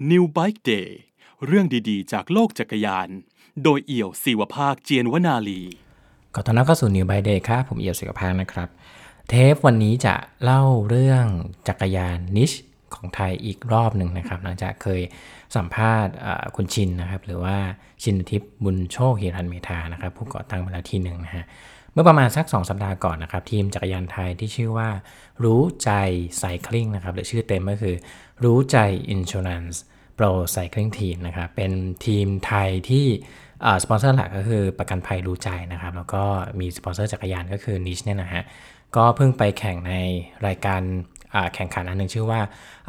New Bike Day เรื่องดีๆ จากโลกจักรยาน โดยเอี่ยวศิวภาคเจียนวนาลีก็ต้อนรับเข้าสู่ New by Day ครับ ผมเอี่ยวศิกภาคนะครับ เทปวันนี้จะเล่าเรื่องจักรยานนิชของไทยอีกรอบหนึ่งนะครับ หลังจากเคยสัมภาษณ์คุณชินนะครับ หรือว่าชินทิพย์บุญโชคเฮรันเมธานะครับ ผู้ก่อตั้งมาแล้วทีหนึ่งนะฮะ เมื่อประมาณสัก 2 สัปดาห์ก่อนนะครับ ทีมจักรยานไทยที่ชื่อว่า รู้ใจ Cycling นะครับหรือชื่อเต็มก็คือ รู้ใจ Insurance Pro Cycling Team นะครับเป็นทีมไทยที่สปอนเซอร์หลักก็คือประกันภัยรู้ใจนะครับ แล้วก็มีสปอนเซอร์จักรยานก็คือ Nich เนี่ยนะฮะก็เพิ่งไปแข่งในรายการแข่งขันอันหนึ่งชื่อว่า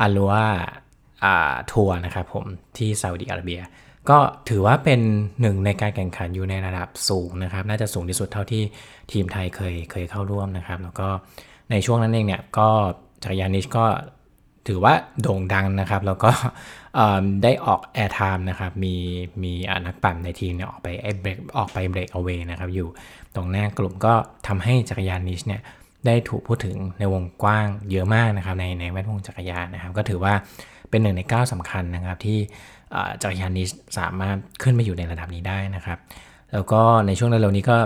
AlUla Tour นะครับผมที่ซาอุดิอาระเบีย ก็ถือว่าเป็นหนึ่งในการแข่งขันอยู่ในระดับสูงนะครับ น่าจะสูงที่สุดเท่าที่ทีมไทยเคยเคยเข้าร่วมนะครับ แล้วก็ในช่วงนั้นเองเนี่ยก็จักรยาน Nich ก็ถือว่าโด่งดังนะครับ แล้วก็ได้ออก airtime นะครับ มีมีนักปั่นในทีมเนี่ยออกไปไอ้เบรกออกไปเบรกเอา a y นะครับ อยู่ตรงหน้ากลุ่มก็ทำให้จักรยาน Nich เนี่ยได้ถูกพูดถึงในวงกว้างเยอะมากนะครับ ในในแวดวงจักรยานนะครับ ก็ถือว่าเป็นหนึ่งในก้าวสำคัญนะครับที่ จักรยาน Nich สามารถขึ้นมาอยู่ในระดับนี้ได้นะครับ แล้วก็ในช่วงเร็วๆนี้ก็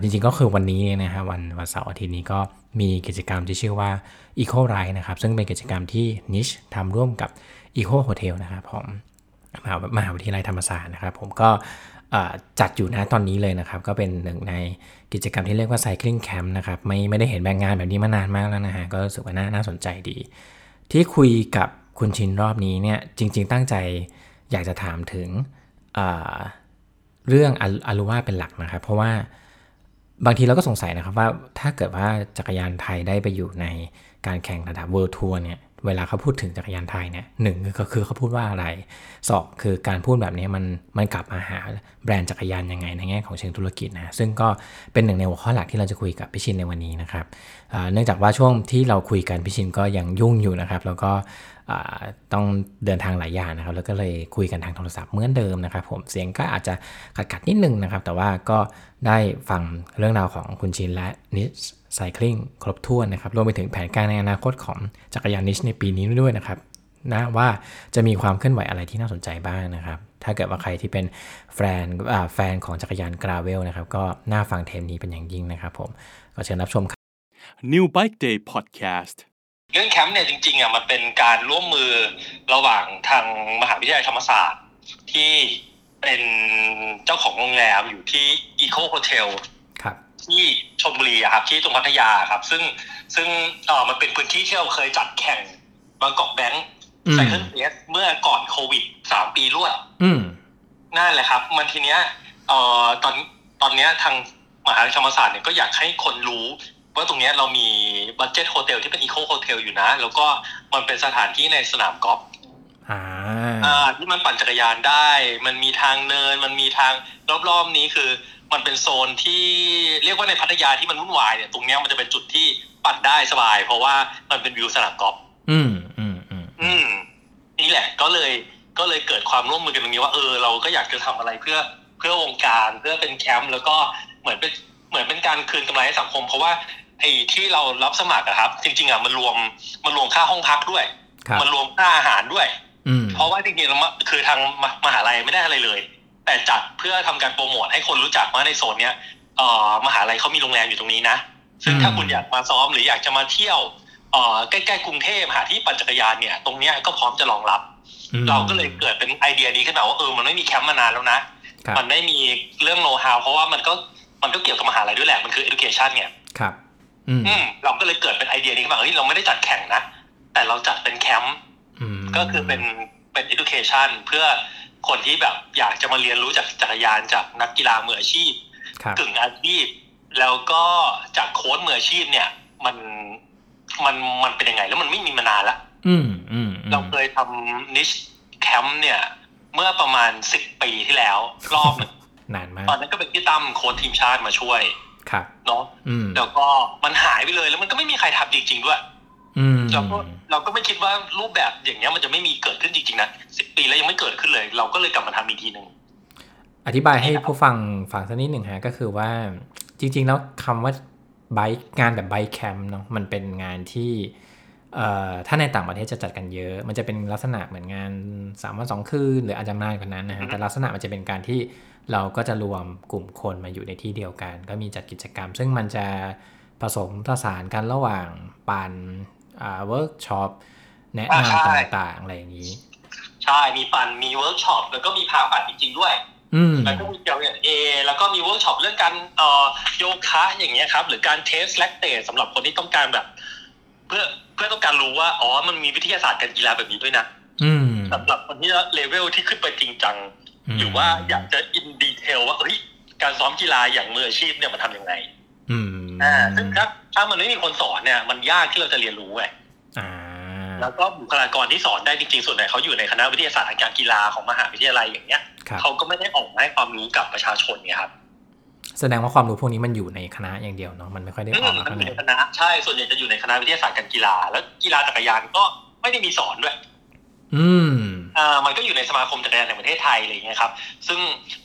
จริงๆก็คือวันนี้นะฮะวันวันเสาร์อาทิตย์นี้ก็มีกิจกรรมที่ชื่อว่า Eco Ride นะครับ ซึ่งเป็นกิจกรรมที่นิชทำร่วมกับ Eco Hotel นะครับผมมหามหาวิทยาลัยธรรมศาสตร์นะครับ ผมก็จัดอยู่นะตอนนี้เลยนะครับ ก็เป็นหนึ่งในกิจกรรมที่เรียกว่า Cycling Camp นะครับไม่ไม่ได้เห็นแบ่งงานแบบนี้มานานมากแล้วนะฮะก็รู้สึกว่าน่าน่าสนใจดี ที่คุยกับคุณชินรอบนี้เนี่ยจริง ๆ ตั้งใจ อยากจะถามถึงเรื่องอารูว่าเป็นหลักนะครับ เพราะว่าบางทีเราก็สงสัยนะครับว่าถ้าเกิดว่าจักรยานไทยได้ไปอยู่ในการแข่งระดับเวิลด์ทัวร์เนี่ย เวลาเขาพูดถึงจักรยานไทยเนี่ยหนึ่งก็คือเขาพูดว่าอะไรสองคือการพูดแบบนี้มันมันกลับมาหาแบรนด์จักรยานยังไงในแง่ของเชิงธุรกิจนะซึ่งก็เป็นหนึ่งในหัวข้อหลักที่เราจะคุยกับพี่ชินในวันนี้นะครับเนื่องจากว่าช่วงที่เราคุยกันพี่ชินก็ยังยุ่งอยู่นะครับ แล้วก็ต้องเดินทางหลายอย่างนะครับ แล้วก็เลยคุยกันทางโทรศัพท์เหมือนเดิมนะครับ ผมเสียงก็อาจจะขัดขัดนิดนึงนะครับ แต่ว่าก็ได้ฟังเรื่องราวของคุณชินและนิช ไซคลิงครบถ้วนนะครับรวมไปถึงแผนการในอนาคตของจักรยานนิชในปีนี้ด้วยนะครับนะว่าจะมีความเคลื่อนไหวอะไรที่น่าสนใจบ้างนะครับ ถ้าเกิดว่าใครที่เป็นแฟนอ่าแฟนของจักรยานกราเวลนะครับ ก็น่าฟังเทปนี้เป็นอย่างยิ่งนะครับผม ก็เชิญรับชมครับ New Bike Day Podcast เรื่องแคมป์เนี่ยจริงๆอะมันเป็นการร่วมมือระหว่างทางมหาวิทยาลัยธรรมศาสตร์ ที่เป็นเจ้าของโรงแรมอยู่ที่ Eco Hotel ครับ ที่ชลบุรีอะครับที่ตรงพัทยาครับ ซึ่งซึ่งเออมันเป็นพื้นที่ที่เราเคยจัดแข่งบางกอกแบงค์อืมไซเคิลเฟสเมื่อก่อนโควิดสามปีรวดอืมนั่นแหละครับ มันทีเนี้ยเอ่อตอนตอนเนี้ยทางมหาวิทยาลัยธรรมศาสตร์เนี่ยก็อยากให้คนรู้ ว่าตรงเนี้ยเรามี budget hotel ที่เป็น eco hotel อยู่นะ แล้วก็มันเป็นสถานที่ในสนามกอล์ฟอ่าอ่าที่มันปั่นจักรยานได้ มันมีทางเนิน มันมีทางรอบๆนี้คือ มันเป็นโซนที่เรียกว่าในพัทยาที่มันวุ่นวายเนี่ยตรงเนี้ยมันจะเป็นจุดที่ปั่นได้สบาย เพราะว่ามันเป็นวิวสนามกอล์ฟอืมอืมอืมอืมนี่แหละก็เลยก็เลยเกิดความร่วมมือกันตรงนี้ว่าเออเราก็อยากจะทำอะไรเพื่อเพื่อวงการเพื่อเป็นแคมป์แล้วก็เหมือนเป็นเหมือนเป็นการคืนกำไรให้สังคม เพราะว่าไอ้ที่เรารับสมัครอะครับ จริง ๆอะมันรวมมันรวมค่าห้องพักด้วยครับมันรวมค่าอาหารด้วยอืมเพราะว่าจริงๆแล้วมะคือทางมมหาลัยไม่ได้อะไรเลย แต่จัดเพื่อทำการโปรโมทให้คนรู้จักว่าในโซนเนี้ยเอ่อมหาลัยเขามีโรงแรมอยู่ตรงนี้นะ ซึ่งถ้าคุณอยากมาซ้อมหรืออยากจะมาเที่ยวเอ่อใกล้ๆกรุงเทพหาที่ปั่นจักรยานเนี่ย ตรงเนี้ยก็พร้อมจะรองรับอืมเราก็เลยเกิดเป็นไอเดียนี้ขึ้นมาว่าเออมันไม่มีแคมป์มานานแล้วนะครับมันไม่มีเรื่องโน้ตฮาวเพราะว่ามันก็มันก็เกี่ยวกับมหาลัยด้วยแหละมันคือ education เนี่ยครับ อืมอืมเราก็เลยเกิดเป็นไอเดียนี้ขึ้นมาเฮ้ยเราไม่ได้จัดแข่งนะแต่เราจัดเป็นแคมป์มก็คือเป็นเป็น education เพื่อ คนที่แบบอยากจะมาเรียนรู้จากจักรยานจากนักกีฬามืออาชีพครับกึ่งอาชีพ แล้วก็จากโค้ชมืออาชีพเนี่ย มันมันมันเป็นยังไง แล้วมันไม่มีมานานละอืมอืมอืมเราเคยทำนิชแคมป์เนี่ย เมื่อประมาณสิบปีที่แล้ว รอบหนึ่งนานมากตอนนั้นก็เป็นพี่ตั้มโค้ชทีมชาติมาช่วยครับเนาะอืมแล้วก็มันหายไปเลยแล้วมันก็ไม่มีใครทำจริงๆด้วยอืม เราก็เราก็ไม่คิดว่ารูปแบบอย่างเงี้ยมันจะไม่มีเกิดขึ้นจริงๆนะสิบปีแล้วยังไม่เกิดขึ้นเลย เราก็เลยกลับมาทำอีกทีหนึ่งอธิบายให้ผู้ฟังฟังสักนิดหนึ่งฮะก็คือว่าจริง ๆ แล้วคำว่า bike งานแบบ bike camp เนาะมันเป็นงานที่เอ่อถ้าในต่างประเทศจะจัดกันเยอะ มันจะเป็นลักษณะเหมือนงาน3วัน2คืน หรืออาจจะมากกว่านั้นนะฮะแต่ลักษณะมันจะเป็นการที่เราก็จะรวมกลุ่มคนมาอยู่ในที่เดียวกัน ก็มีจัดกิจกรรม ซึ่งมันจะผสมผสานกันระหว่างปั่นอ่า เวิร์กช็อปแนะอ่าใช่นำต่างๆ อะไรอย่างนี้ ใช่มีปั่นมีเวิร์กช็อปแล้วก็มีพาปั่นจริงๆด้วยอืมแล้วก็มีเกี่ยวกับเอแล้วก็มีเวิร์กช็อปเรื่องการเอ่อโยคะอย่างเงี้ยครับ หรือการ test lactate สำหรับคนที่ต้องการแบบ เพื่อเพื่อต้องการรู้ว่าอ๋อมันมีวิทยาศาสตร์การกีฬาแบบนี้ด้วยนะอืมสำหรับคนที่เลเวลที่ขึ้นไปจริงจังหรือว่าอยากจะ in detail ว่าเฮ้ยการซ้อมกีฬาอย่างมืออาชีพเนี่ยมันทำยังไง อืมอ่าซึ่งถ้าถ้ามันไม่มีคนสอนเนี่ย มันยากที่เราจะเรียนรู้ไงอ่าแล้วก็บุคลากรที่สอนได้จริงๆ ส่วนใหญ่เขาอยู่ในคณะวิทยาศาสตร์การกีฬาของมหาวิทยาลัยอย่างเงี้ยครับเขาก็ไม่ได้ออกมาให้ความรู้กับประชาชนเนี่ยครับแสดงว่าความรู้พวกนี้มันอยู่ในคณะอย่างเดียวเนาะมันไม่ค่อยได้ออกมามันข้างอในยู่ในคณะใช่ส่วนใหญ่จะอยู่ในคณะวิทยาศาสตร์การกีฬา แล้วกีฬาจักรยานก็ไม่ได้มีสอนด้วย อืมอ่ามันก็อยู่ในสมาคมจักรยานแห่งประเทศไทยอะไรอย่างเงี้ยครับ ซึ่ง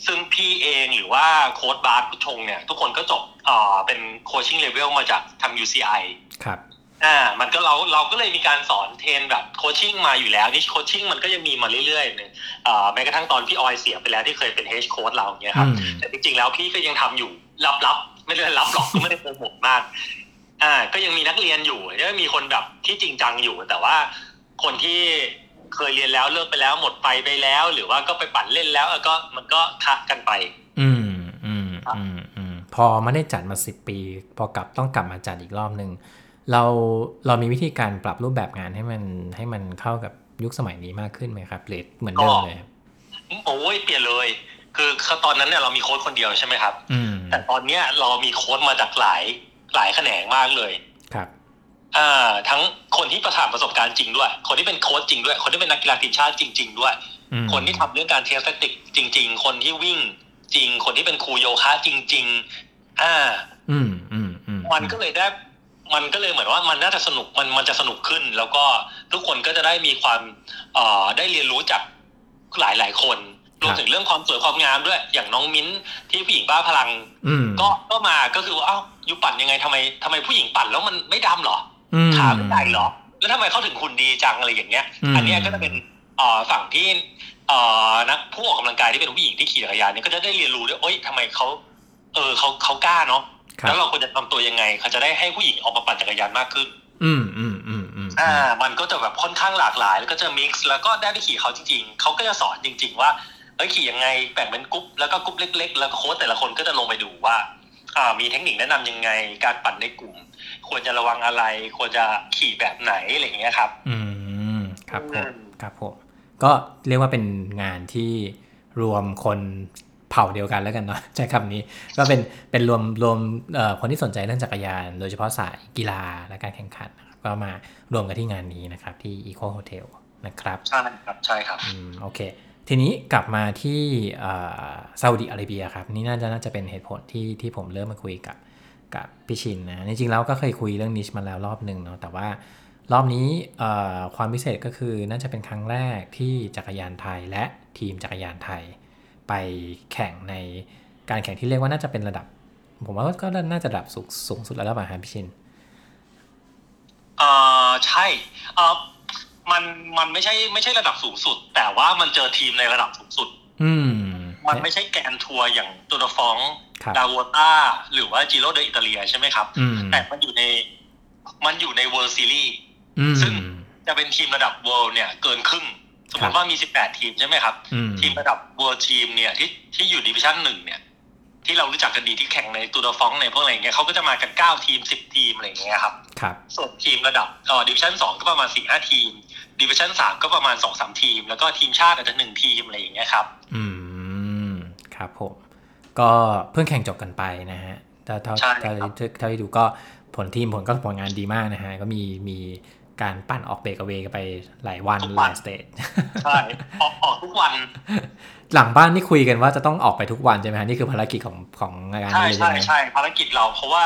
ซึ่งพี่เองหรือว่าโค้ดบาสพุทธงเนี่ย ทุกคนก็จบอ่าเป็น coaching level มาจากทาง UCI ครับอ่ามันก็เราเราก็เลยมีการสอน train แบบ coaching มาอยู่แล้ว Nich Coaching มันก็ยังมีมาเรื่อยๆเนี่ยอ่าแม้กระทั่งตอนพี่ออยเสียไปแล้วที่เคยเป็น head coach เราเนี่ยครับอืมแต่จริงๆแล้วพี่ก็ยังทำอยู่ลับๆไม่ได้ลับหรอกก็ไม่ได้โปรโมทมากอ่าก็ยังมีนักเรียนอยู่ยังมีคนแบบที่จริงจังอยู่แต่ว่าคนที่ เคยเรียนแล้วเลิกไปแล้วหมดไฟไปแล้ว หรือว่าก็ไปปั่นเล่นแล้วเออก็มันก็คละกันไป อืมอืมอืมอืมพอไม่ได้จัดมาสิบปี พอกลับต้องกลับมาจัดอีกรอบหนึ่งเราเรามีวิธีการปรับรูปแบบงานให้มันให้มันเข้ากับยุคสมัยนี้มากขึ้นไหมครับหรือเหมือนเดิมเลยครับโอ้ยเปลี่ยนเลย คือตอนนั้นเนี่ยเรามีโค้ชคนเดียวใช่ไหมครับอืมแต่ตอนเนี้ยเรามีโค้ชมาจากหลายหลายแขนงมากเลยครับ อ่าทั้งคนที่ประสานประสบการณ์จริงด้วย คนที่เป็นโค้ชจริงด้วย คนที่เป็นนักกีฬาทีมชาติจริง ๆ ด้วยอืมคนที่ทำเรื่องการเทสแทคติกจริง ๆ คนที่วิ่งจริง คนที่เป็นครูโยคะจริง ๆ อ่า อืมอืมอืมมันก็เลยได้ มันก็เลยเหมือนว่ามันน่าจะสนุกมันมันจะสนุกขึ้น แล้วก็ทุกคนก็จะได้มีความเอ่อได้เรียนรู้จากหลายหลายๆคนรวมถึงเรื่องความสวยความงามด้วย อย่างน้องมิ้นที่ผู้หญิงบ้าพลังอืมก็ก็มาก็คือว่าเอ้ายูปั่นยังไงทำไมทำไมผู้หญิงปั่นแล้วมันไม่ดำเหรอ อืมขาไม่ใหญ่เหรอ แล้วทำไมเขาถึงหุ่นดีจังอะไรอย่างเงี้ยอืมอันเนี้ยก็จะเป็นเอ่อฝั่งที่เอ่อนักผู้ออกกำลังกายที่เป็นผู้หญิงที่ขี่จักรยานเนี่ยก็จะได้เรียนรู้ด้วยโอ๊ยทำไมเขาเออเขาเขากล้าเนาะครับแล้วเราควรจะทำตัวยังไงเขาจะได้ให้ผู้หญิงออกมาปั่นจักรยานมากขึ้น อืมอืมอืมอืมอ่า มันก็จะแบบค่อนข้างหลากหลาย แล้วก็จะ mix แล้วก็ได้ไปขี่เขาจริง ๆเขาก็จะสอนจริง ๆ ว่าเอ้ยขี่ยังไงแบ่งเป็นกรุ๊ปแล้วก็กรุ๊ปเล็ก ๆ แล้วก็โค้ชแต่ละคนก็จะลงไปดูว่าอ่า มีเทคนิคแนะนำยังไง การปั่นในกลุ่ม ควรจะระวังอะไร ควรจะขี่แบบไหนอะไรอย่างเงี้ยครับ อืมครับผอืมมครับผมก็เรียกว่าเป็นงานที่รวมคนเผ่าเดียวกันแล้วกันเนาะใช้คำนี้ ก็เป็นเป็นรวมรวมเอ่อคนที่สนใจเรื่องจักรยาน โดยเฉพาะสายกีฬาและการแข่งขันนะครับก็มารวมกันที่งานนี้นะครับที่ Eco Hotel นะครับ ใช่ครับใช่ครับอืมโอเค ทีนี้กลับมาที่ซาอุดิอาระเบียครับ นี่น่าจะน่าจะเป็นเหตุผลที่ที่ผมเริ่มมาคุยกับกับพี่ชินนะจริงๆแล้วก็เคยคุยเรื่องนิชมาแล้วรอบหนึ่งเนาะแต่ว่ารอบนี้ความพิเศษก็คือน่าจะเป็นครั้งแรกที่จักรยานไทยและทีมจักรยานไทย ไปแข่งในการแข่งที่เรียกว่าน่าจะเป็นระดับ ผมว่าก็น่าจะระดับสูงสูงสุดแล้วล่ะป่ะฮะพี่ชินอ่อใช่อ่อ มันมันไม่ใช่ไม่ใช่ระดับสูงสุด แต่ว่ามันเจอทีมในระดับสูงสุด อืม มันไม่ใช่ Grand Tour อย่าง Tour de France ครับดาวต้าหรือว่า Giro d'Italia ใช่ไหมครับอืมแต่มันอยู่ในมันอยู่ในเวิร์ d ซีรีส์อืมซึ่งจะเป็นทีมระดับ World เนี่ยเกินครึ่ง สมมครับว่ามี 18 ทีมใช่ไหมครับอืมทีมระดับ World Team เนี่ยที่ที่อยู่ division หนึ่งเนี่ย ที่เรารู้จักกันดีที่แข่งใน Tour de France ในพวกอะไรอย่างเงี้ยเขาก็จะมากัน 9 ทีม 10 ทีมอะไรอย่างเงี้ยครับครับ ส่วนทีมระดับเอ่อ division สองก็ประมาณสี่ห้าทีม division สามก็ประมาณสองสามทีม แล้วก็ทีมชาติอาจจะหนึ่งทีมอะไรอย่างเงี้ยครับ อืมครับผมก็เพิ่งแข่งจบกันไปนะฮะถ้าเท่าใช่เท่าครับที่เท่าที่ดูก็ผลทีมผลก็ผลงานดีมากนะฮะ ก็มีมีการปั่นออก breakaway กันไปหลายวันหลาย stage ใช่ออกออกทุกวัน หลังบ้านนี่คุยกันว่าจะต้องออกไปทุกวันใช่ไหมฮะนี่คือภารกิจของของงานใช่นี้เลยใช่ใช่ไหมใช่ภารกิจเราเพราะว่า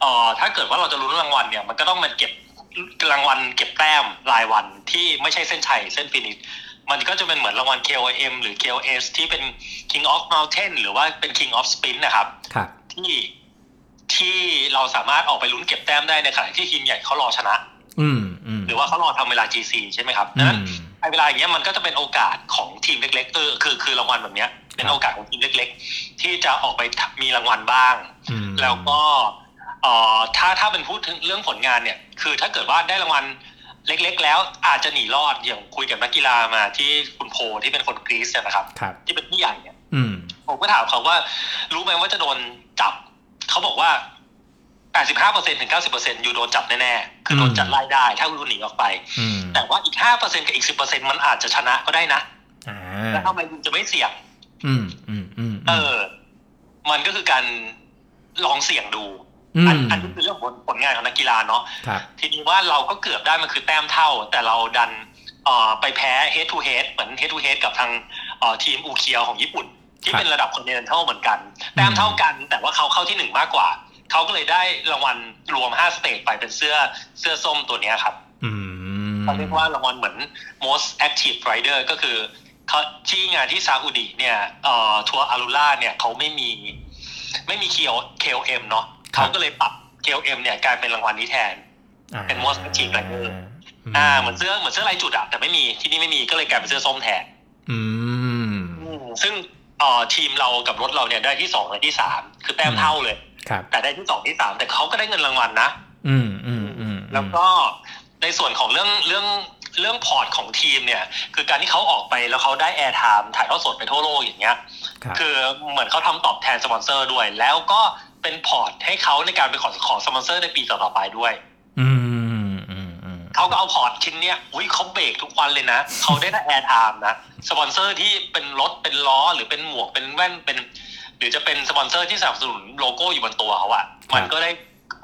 เอ่อถ้าเกิดว่าเราจะลุ้นรางวัลเนี่ยมันก็ต้องมาเก็บ รางวัลเก็บแต้มรายวันที่ไม่ใช่เส้นชัยเส้นฟินิชมันก็จะเป็นเหมือนรางวัล KOM หรือ KOS ที่เป็น King of Mountain หรือว่าเป็น King of Sprint นะครับครับที่ที่เราสามารถออกไปลุ้นเก็บแต้มได้ในขณะที่ทีมใหญ่เขารอชนะ อืมอืมหรือว่าเขารอทำเวลา GC ใช่ไหมครับดังนั้นไอ้เวลาอย่างเงี้ยมันก็จะเป็นโอกาสของทีมเล็กๆเออคือคือรางวัลแบบเนี้ยเป็นโอกาสของทีมเล็ก ๆ ที่จะออกไปมีรางวัลบ้าง แล้วก็ เอ่อถ้าถ้าเป็นพูดถึงเรื่องผลงานเนี่ย คือถ้าเกิดว่าได้รางวัลเล็ก ๆ แล้วอาจจะหนีรอดอย่างคุยกับนักกีฬามาที่คุณโพที่เป็นคนกรีซเนี่ยนะครับ ครับที่เป็นผู้ใหญ่เนี่ยอืมผมก็ถามเขาว่า รู้ไหมว่าจะโดนจับ เขาบอกว่า 85%ถึง 90%อยู่โดนจับแน่ๆคือโดนจับไล่ได้ ถ้าคุณหนีออกไป อืมแต่ว่าอีก 5%กับอีก 10%มันอาจจะชนะก็ได้นะ อ่าแล้วทำไมคุณจะไม่เสี่ยง อืมอืมอืมเออ มันก็คือการลองเสี่ยงดู อืมอันอันนี้คือเรื่องผลผลงานของนักกีฬาเนาะครับทีนี้ว่าเราก็เกือบได้มันคือแต้มเท่า แต่เราดันเอ่อไปแพ้ head to head เหมือน head to head กับทางเอ่อทีมอูเคียวของญี่ปุ่น ที่เป็นระดับ continental เหมืมอนกัน แต้มเท่ากัน แต่ว่าเขาเข้าที่หนึ่งมากกว่า เขาก็เลยได้รางวัลรวม5สเตจไปเป็นเสื้อเสื้อส้มตัวเนี้ยครับอืมเขาเรียกว่ารางวัลเหมือน most active rider ก็คือเขาที่งานที่ซาอุดีเนี่ยเอ่อทัวร์อารูล่าเนี่ยเขาไม่มีไม่มี KOM เนาะ เขาก็เลยปรับ KOM เนี่ยกลายเป็นรางวัลนี้แทน เป็น most active rider อ่าเหมือนเสื้อเหมือนเสื้อลายจุดอะแต่ไม่มีที่นี่ไม่มีก็เลยกลายเป็นเสื้อส้มแทนอืมซึ่งเอ่อทีมเรากับรถเราเนี่ยได้ที่สองและที่สามคือแต้มเท่าเลยครับแต่ได้ที่สองที่สามแต่เขาก็ได้เงินรางวัลนะอืมอืมอืมแล้วก็ในส่วนของเรื่องเรื่องเรื่อง port ของทีมเนี่ย คือการที่เขาออกไปแล้วเขาได้ airtime ถ่ายทอดสดไปทั่วโลกอย่างเงี้ยครับคือเหมือนเขาทำตอบแทนสปอนเซอร์ด้วย แล้วก็ เป็น port ให้เขาในการไปขอขอสปอนเซอร์ในปีต่อๆไปด้วยอืมอืมอืมเขาก็เอา port ชิ้นเนี้ยอุ้ยเขาเบรกทุกวันเลยนะเขาได้ airtime นะสปอนเซอร์ที่เป็นรถเป็นล้อหรือเป็นหมวกเป็นแว่นเป็น หรือจะเป็นสปอนเซอร์ที่สนับสนุนโลโก้อยู่บนตัวเขาอะมันก็ได้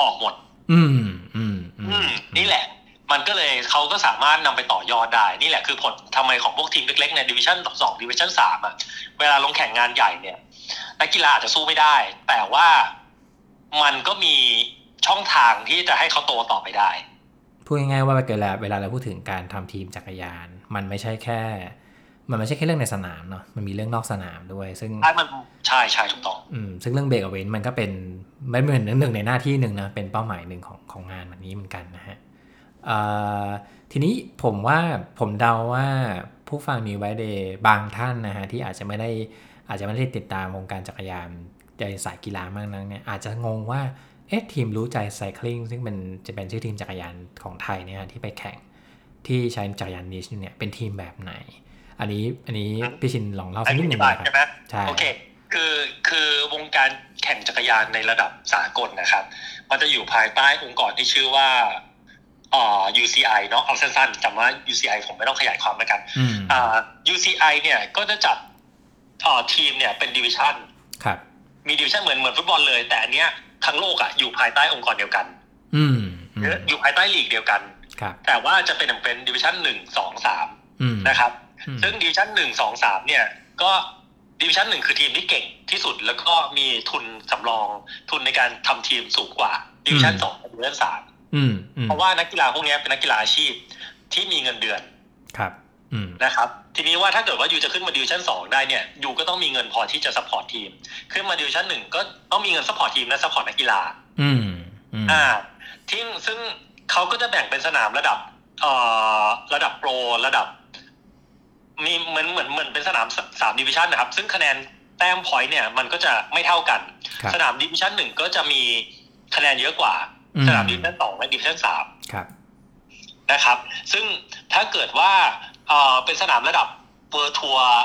ออกหมด อืมอืมอืมอืมนี่แหละ มันก็เลยเขาก็สามารถนำไปต่อยอดได้ นี่แหละคือผลทำไมของพวกทีมเล็กๆใน division สอง division สามอะเวลาลงแข่งงานใหญ่เนี่ยนักกีฬาอาจจะสู้ไม่ได้ แต่ว่า มันก็มีช่องทางที่จะให้เขาโตต่อไปได้พูดง่ายๆว่าเวลาเวลาเราพูดถึงการทำทีมจักรยาน มันไม่ใช่แค่ มันไม่ใช่แค่เรื่องในสนามเนาะมันมีเรื่องนอกสนามด้วย ซึ่งใช่มันใช่ใช่ถูกต้องอืมซึ่งเรื่องเบรกเอาเว้นมันก็เป็นไม่เหมือนหนึ่งในหน้าที่หนึ่งนะเป็นเป้าหมายหนึ่งของของงานแบบนี้เหมือนกันนะฮะเอ่อทีนี้ผมว่าผมเดาว่าผู้ฟังนิวไบเดย์บางท่านนะฮะที่อาจจะไม่ได้อาจจะไม่ได้ติดตามวงการจักรยาน ในสายกีฬามากนักเนี่ยอาจจะงงว่าเอ๊ะทีมรู้ใจไซคลิงซึ่งเป็นจะเป็นชื่อทีมจักรยานของไทยเนี่ยที่ไปแข่งที่ใช้จักรยาน NICH เนี่ยเป็นทีมแบบไหน อันนี้อันนี้พี่ชินลองเล่าสักนิดหนึ่งอนะธิบายคใช่ไหมรับใช่โอเคคือคือวงการแข่งจักรยานในระดับสากลนะครับ มันจะอยู่ภายใต้องค์กรที่ชื่อว่าอ่า UCI เนาะเอาสั้นๆจำว่า UCI ผมไม่ต้องขยายความแล้วกันอืมอ่า UCI เนี่ยก็จะจัดอ่าทีมเนี่ยเป็นดิวิชันครับ มีดิวิชันเหมือนเหมือนฟุตบอลเลย แต่อันเนี้ยทั้งโลกอะอยู่ภายใต้องค์กรเดียวกัน อืมอืหรือมอยู่ภายใต้ลีกเดียวกันครับแต่ว่าจะเป็นเป็นดิวิชันหนึ่งสองสามอืมนะครับอืมซึ่งดิวิชั่นหนึ่งสองสามเนี่ย ก็ดิวิชั่นหนึ่งคือทีมที่เก่งที่สุดแล้วก็มีทุนสำรองทุนในการทำทีมสูงกว่าดิวิชั่นสองกับดิวิชั่นสามอืมอืมเพราะว่านักกีฬาพวกนี้เป็นนักกีฬาอาชีพที่มีเงินเดือนครับอืม นะครับทีนี้ว่าถ้าเกิดว่า you จะขึ้นมาดิวิชั่นสองได้เนี่ย you ก็ต้องมีเงินพอที่จะ support ทีม ขึ้นมาดิวิชั่นหนึ่งก็ต้องมีเงิน support ทีมและ support นักกีฬา อืมอืมอ่าที่ซึ่งเขาก็จะแบ่งเป็นสนามระดับเอ่อระดับ Pro ระดับ มีเหมือนเหมือนเหมือนเป็นสนามสสามดิวิชันนะครับ ซึ่งคะแนนแต้ม point เนี่ย มันก็จะไม่เท่ากันครับสนามดิวิชันหนึ่งก็จะมีคะแนนเยอะกว่าอืมสนามดิวิชันสองและดิวิชันสามครับนะครับ ซึ่งถ้าเกิดว่า เอ่อเป็นสนามระดับWorld Tour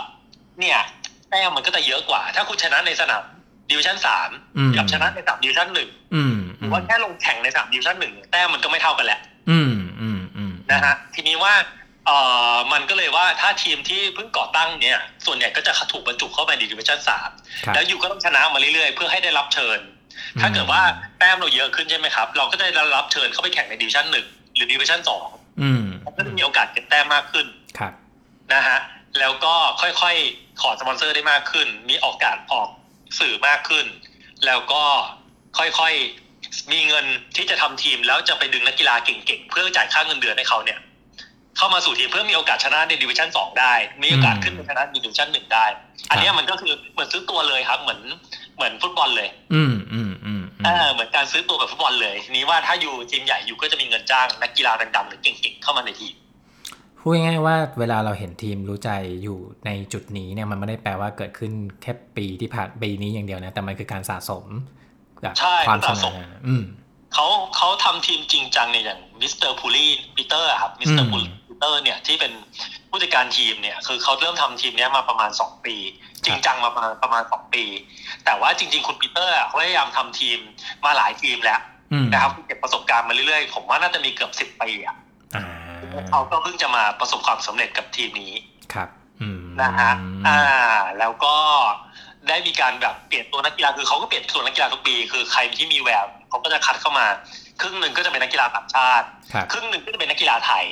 เนี่ยแต้มมันก็จะเยอะกว่า ถ้าคุณชนะในสนามดิวิชันสามอืม กับชนะในสนามดิวิชันหนึ่งอืมหรือว่าแค่ลงแข่งในสนามดิวิชั่นหนึ่งแต้มมันก็ไม่เท่ากันแหละ อืมอืมอืมนะฮะทีนี้ว่าเอ่อมันก็เลยว่าถ้าทีมที่เพิ่งก่อตั้งเนี่ย ส่วนใหญ่ก็จะถูกบรรจุเข้าไปในดิวิชั่นสามครับแล้ว you ก็ต้องชนะมาเรื่อยๆ เพื่อให้ได้รับเชิญ ถ้าเกิดว่าแต้มเราเยอะขึ้นใช่ไหมครับ เราก็จะได้รับเชิญเข้าไปแข่งในดิวิชั่นหนึ่งหรือดิวิชั่นสอง อืมก็จะมีโอกาสเก็บแต้มมากขึ้นครับนะฮะแล้วก็ค่อยๆ ขอสปอนเซอร์ได้มากขึ้น มีโอกาสออกสื่อมากขึ้น แล้วก็ค่อยๆ มีเงินที่จะทำทีม แล้วจะไปดึงนักกีฬาเก่งๆ เพื่อจ่ายค่าเงินเดือนให้เขาเนี่ย เข้ามาสู่ทีมเพื่อมีโอกาสชนะในดิวิชั่นสองได้ มีโอกาสขึ้นไปชนะในดิวิชั่นหนึ่งได้ อันเนี้ยมันก็คือเหมือนซื้อตัวเลยครับ เหมือนเหมือนฟุตบอลเลย อืมอืมอืมอืม เออเหมือนการซื้อตัวแบบฟุตบอลเลยทีนี้ว่าถ้าอยู่ทีมใหญ่ you ก็จะมีเงินจ้างนักกีฬาดังๆหรือเก่งๆเข้ามาในทีมพูดง่ายๆว่าเวลาเราเห็นทีมรู้ใจอยู่ในจุดนี้เนี่ยมันไม่ได้แปลว่าเกิดขึ้นแค่ปีที่ผ่านปีนี้อย่างเดียวนะแต่มันคือการสะสมแบบใช่ความชำสะสนามญอืมเขาเขาทำทีมจริงจังเนี่ยอย่างมิสเตอร์ Pouly Peter ครับมิสเตอร์อืพูมลีเตอร์เนี่ยที่เป็น ผู้จัดการทีมเนี่ยคือเขาเริ่มทำทีมเนี้ยมาประมาณ 2 ปี จริงจังมาประมาณประมาณ2ปี แต่ว่าจริง ๆ คุณปีเตอร์อะเขาพยายามทำทีมมาหลายทีมแล้วอืมนะครับเก็บประสบการณ์มาเรื่อยๆ ผมว่าน่าจะมีเกือบ10ปีอะอ่าเขาก็เพิ่งจะมาประสบความสำเร็จกับทีมนี้ครับอืมนะฮะอ่า แล้วก็ได้มีการแบบเปลี่ยนตัวนักกีฬาคือเขาก็เปลี่ยนตัวนักกีฬาทุกปี คือใครที่มีแววเขาก็จะคัดเข้ามา ครึ่งหนึ่งก็จะเป็นนักกีฬาต่างชาติ ครับครึ่งหนึ่งก็จะเป็นนักกีฬาไทย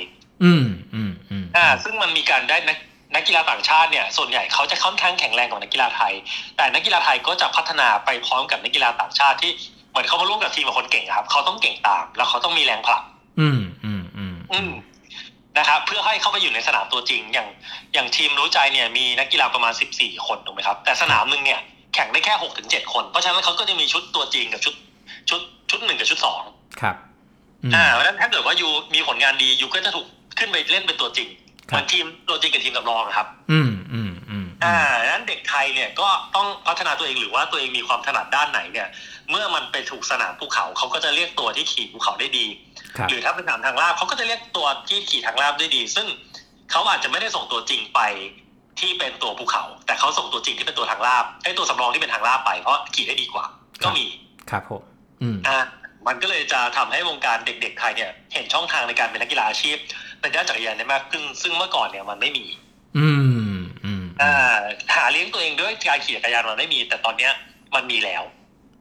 อืมอืม อืมอ่าซึ่งมันมีการได้นักนักกีฬาต่างชาติเนี่ยส่วนใหญ่เขาจะค่อนข้างแข็งแรงกว่านักกีฬาไทย แต่นักกีฬาไทยก็จะพัฒนาไปพร้อมกับนักกีฬาต่างชาติที่เหมือนเขามาร่วมกับทีมกับคนเก่งอะครับ เขาต้องเก่งตาม แล้วเขาต้องมีแรงผลักอืมอืมอืมอืมนะครับเพื่อให้เข้าไปอยู่ในสนามตัวจริง อย่างอย่างทีมรู้ใจเนี่ยมีนักกีฬาประมาณ 14 คนถูกไหมครับ แต่สนามหนึ่งเนี่ยแข่งได้แค่6ถึง7คน เพราะฉะนั้นเขาก็จะมีชุดตัวจริงกับชุดชุดชุดหนึ่งกับชุดสองครับมอ่าเพราะฉะนั้นถ้าเกิดว่ายูมีผลงานดียูก็จะถูกขึ้นไปเล่นเป็นตัวจริงครับ เหมือนทีมตัวจริงกับทีมสำรองอะครับ อืมอืมอืมอ่าดังนั้นเด็กไทยเนี่ยก็ต้องพัฒนาตัวเองหรือว่าตัวเองมีความถนัดด้านไหนเนี่ย เมื่อมันไปถูกสนามภูเขาเขาก็จะเรียกตัวที่ขี่ภูเขาได้ดีครับหรือถ้าเป็นสนามทางลาบเขาก็จะเรียกตัวที่ขี่ทางลาบได้ดี ซึ่งเขาอาจจะไม่ได้ส่งตัวจริงไปที่เป็นตัวภูเขา แต่เขาส่งตัวจริงที่เป็นตัวทางลาบไอ้ตัวสำรองที่เป็นทางลาบไปเพราะขี่ได้ดีกว่า ก็มีครับผมอืมอ่ามันก็เลยจะทำให้วงการเด็ก ๆ ไทยเนี่ย เห็นช่องทางในการเป็นนักกีฬาอาชีพ ในด้านจักรยานได้มากขึ้น ซึ่งเมื่อก่อนเนี่ยมันไม่มี อืมอืมอ่าหาเลี้ยงตัวเองด้วยการขี่จักรยานมันไม่มี แต่ตอนเนี้ยมันมีแล้ว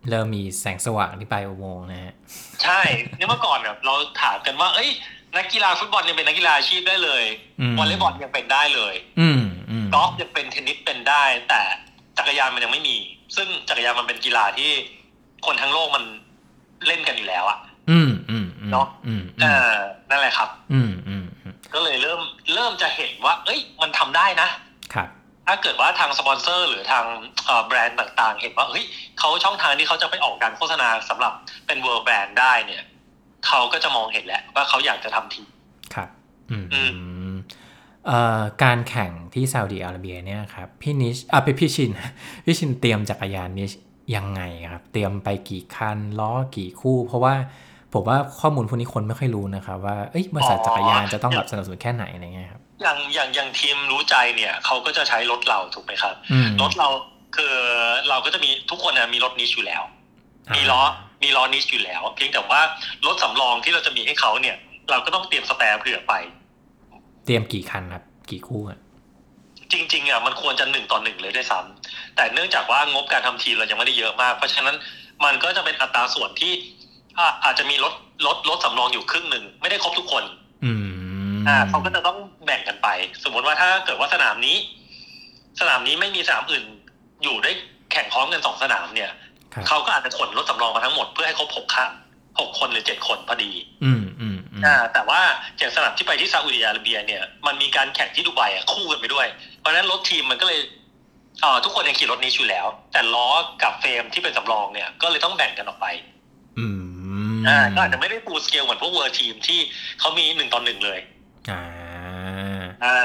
เริ่มมีแสงสว่างที่ปลายอุโมงค์นะฮะใช่เนี่ยเมื่อก่อนเนี่ยเราถามกันว่า เอ้ย นักกีฬาฟุตบอลยังเป็นนักกีฬาอาชีพได้เลยอืมวอลเลย์บอลยังเป็นได้เลยอืมอืมกอล์ฟยังเป็นเทนนิสเป็นได้ แต่จักรยานมันยังไม่มี ซึ่งจักรยานมันเป็นกีฬาที่คนทั้งโลกมันเล่นกันอยู่แล้วอะอืมอืมอืมเนอะอืมอ่านั่นแหละครับ อืมอืมอืม ก็เลยเริ่มเริ่มจะเห็นว่า เอ้ย มันทำได้นะครับถ้าเกิดว่าทางสปอนเซอร์หรือทางเอ่อแบรนด์ต่างๆ เห็นว่าเฮ้ยเขาช่องทางที่เขาจะไปออกการโฆษณาสำหรับเป็น world brand ได้เนี่ยเขาก็จะมองเห็นแหละว่าเขาอยากจะทำทีมครับ อืมอืมเอ่อการแข่งที่ซาอุดิอาระเบียเนี่ยครับพี่นิชอะพี่พี่ชินพี่ชินเตรียมจักรยานนิชยังไงครับ เตรียมไปกี่คันล้อกี่คู่ เพราะว่า ผมว่าข้อมูลพวกนี้คนไม่ค่อยรู้นะครับว่าเอ้ยบริษัทจักรยานจะต้องแบบสนับสนุนแค่ไหนอะไรเงี้ยครับอย่างอย่างอย่างทีมรู้ใจเนี่ยเขาก็จะใช้รถเราถูกไหมครับอืมรถเราคือเราก็จะมีทุกคนนะมีรถนิชอยู่แล้ว มีล้อมีล้อนิชอยู่แล้ว เพียงแต่ว่ารถสำรองที่เราจะมีให้เขาเนี่ย เราก็ต้องเตรียมสแปร์เผื่อไป เตรียมกี่คันครับ กี่คู่อะจริงๆอะมันควรจะหนึ่งต่อหนึ่งเลยด้วยซ้ำแต่เนื่องจากว่างบการทำทีมเรายังไม่ได้เยอะมาก เพราะฉะนั้นมันก็จะเป็นอัตราส่วนที่ อะอาจจะมีรถรถรถสำรองอยู่ครึ่งหนึ่งไม่ได้ครบทุกคน อืมอ่าเขาก็จะต้องแบ่งกันไป สมมติว่าถ้าเกิดว่าสนามนี้ สนามนี้ไม่มีสนามอื่น อยู่ได้แข่งพร้อมกันสองสนามเนี่ยครับเขาก็อาจจะขนรถสำรองมาทั้งหมดเพื่อให้ครบหกคันหกคนหรือเจ็ดคนพอดีอืมอืมอืมอ่าแต่ว่าอย่างสนามที่ไปที่ซาอุดิอาระเบียเนี่ยมันมีการแข่งที่ดูไบอะคู่กันไปด้วย เพราะฉะนั้นรถทีมมันก็เลยเอ่อทุกคนยังขี่รถนี้อยู่แล้ว แต่ล้อกับ frame ที่เป็นสำรองเนี่ยก็เลยต้องแบ่งกันออกไป อืม อ่าก็อาจจะไม่ได้ full scale เหมือนพวก World Team ที่เขามีหนึ่งต่อหนึ่งเลย อ่าอ่า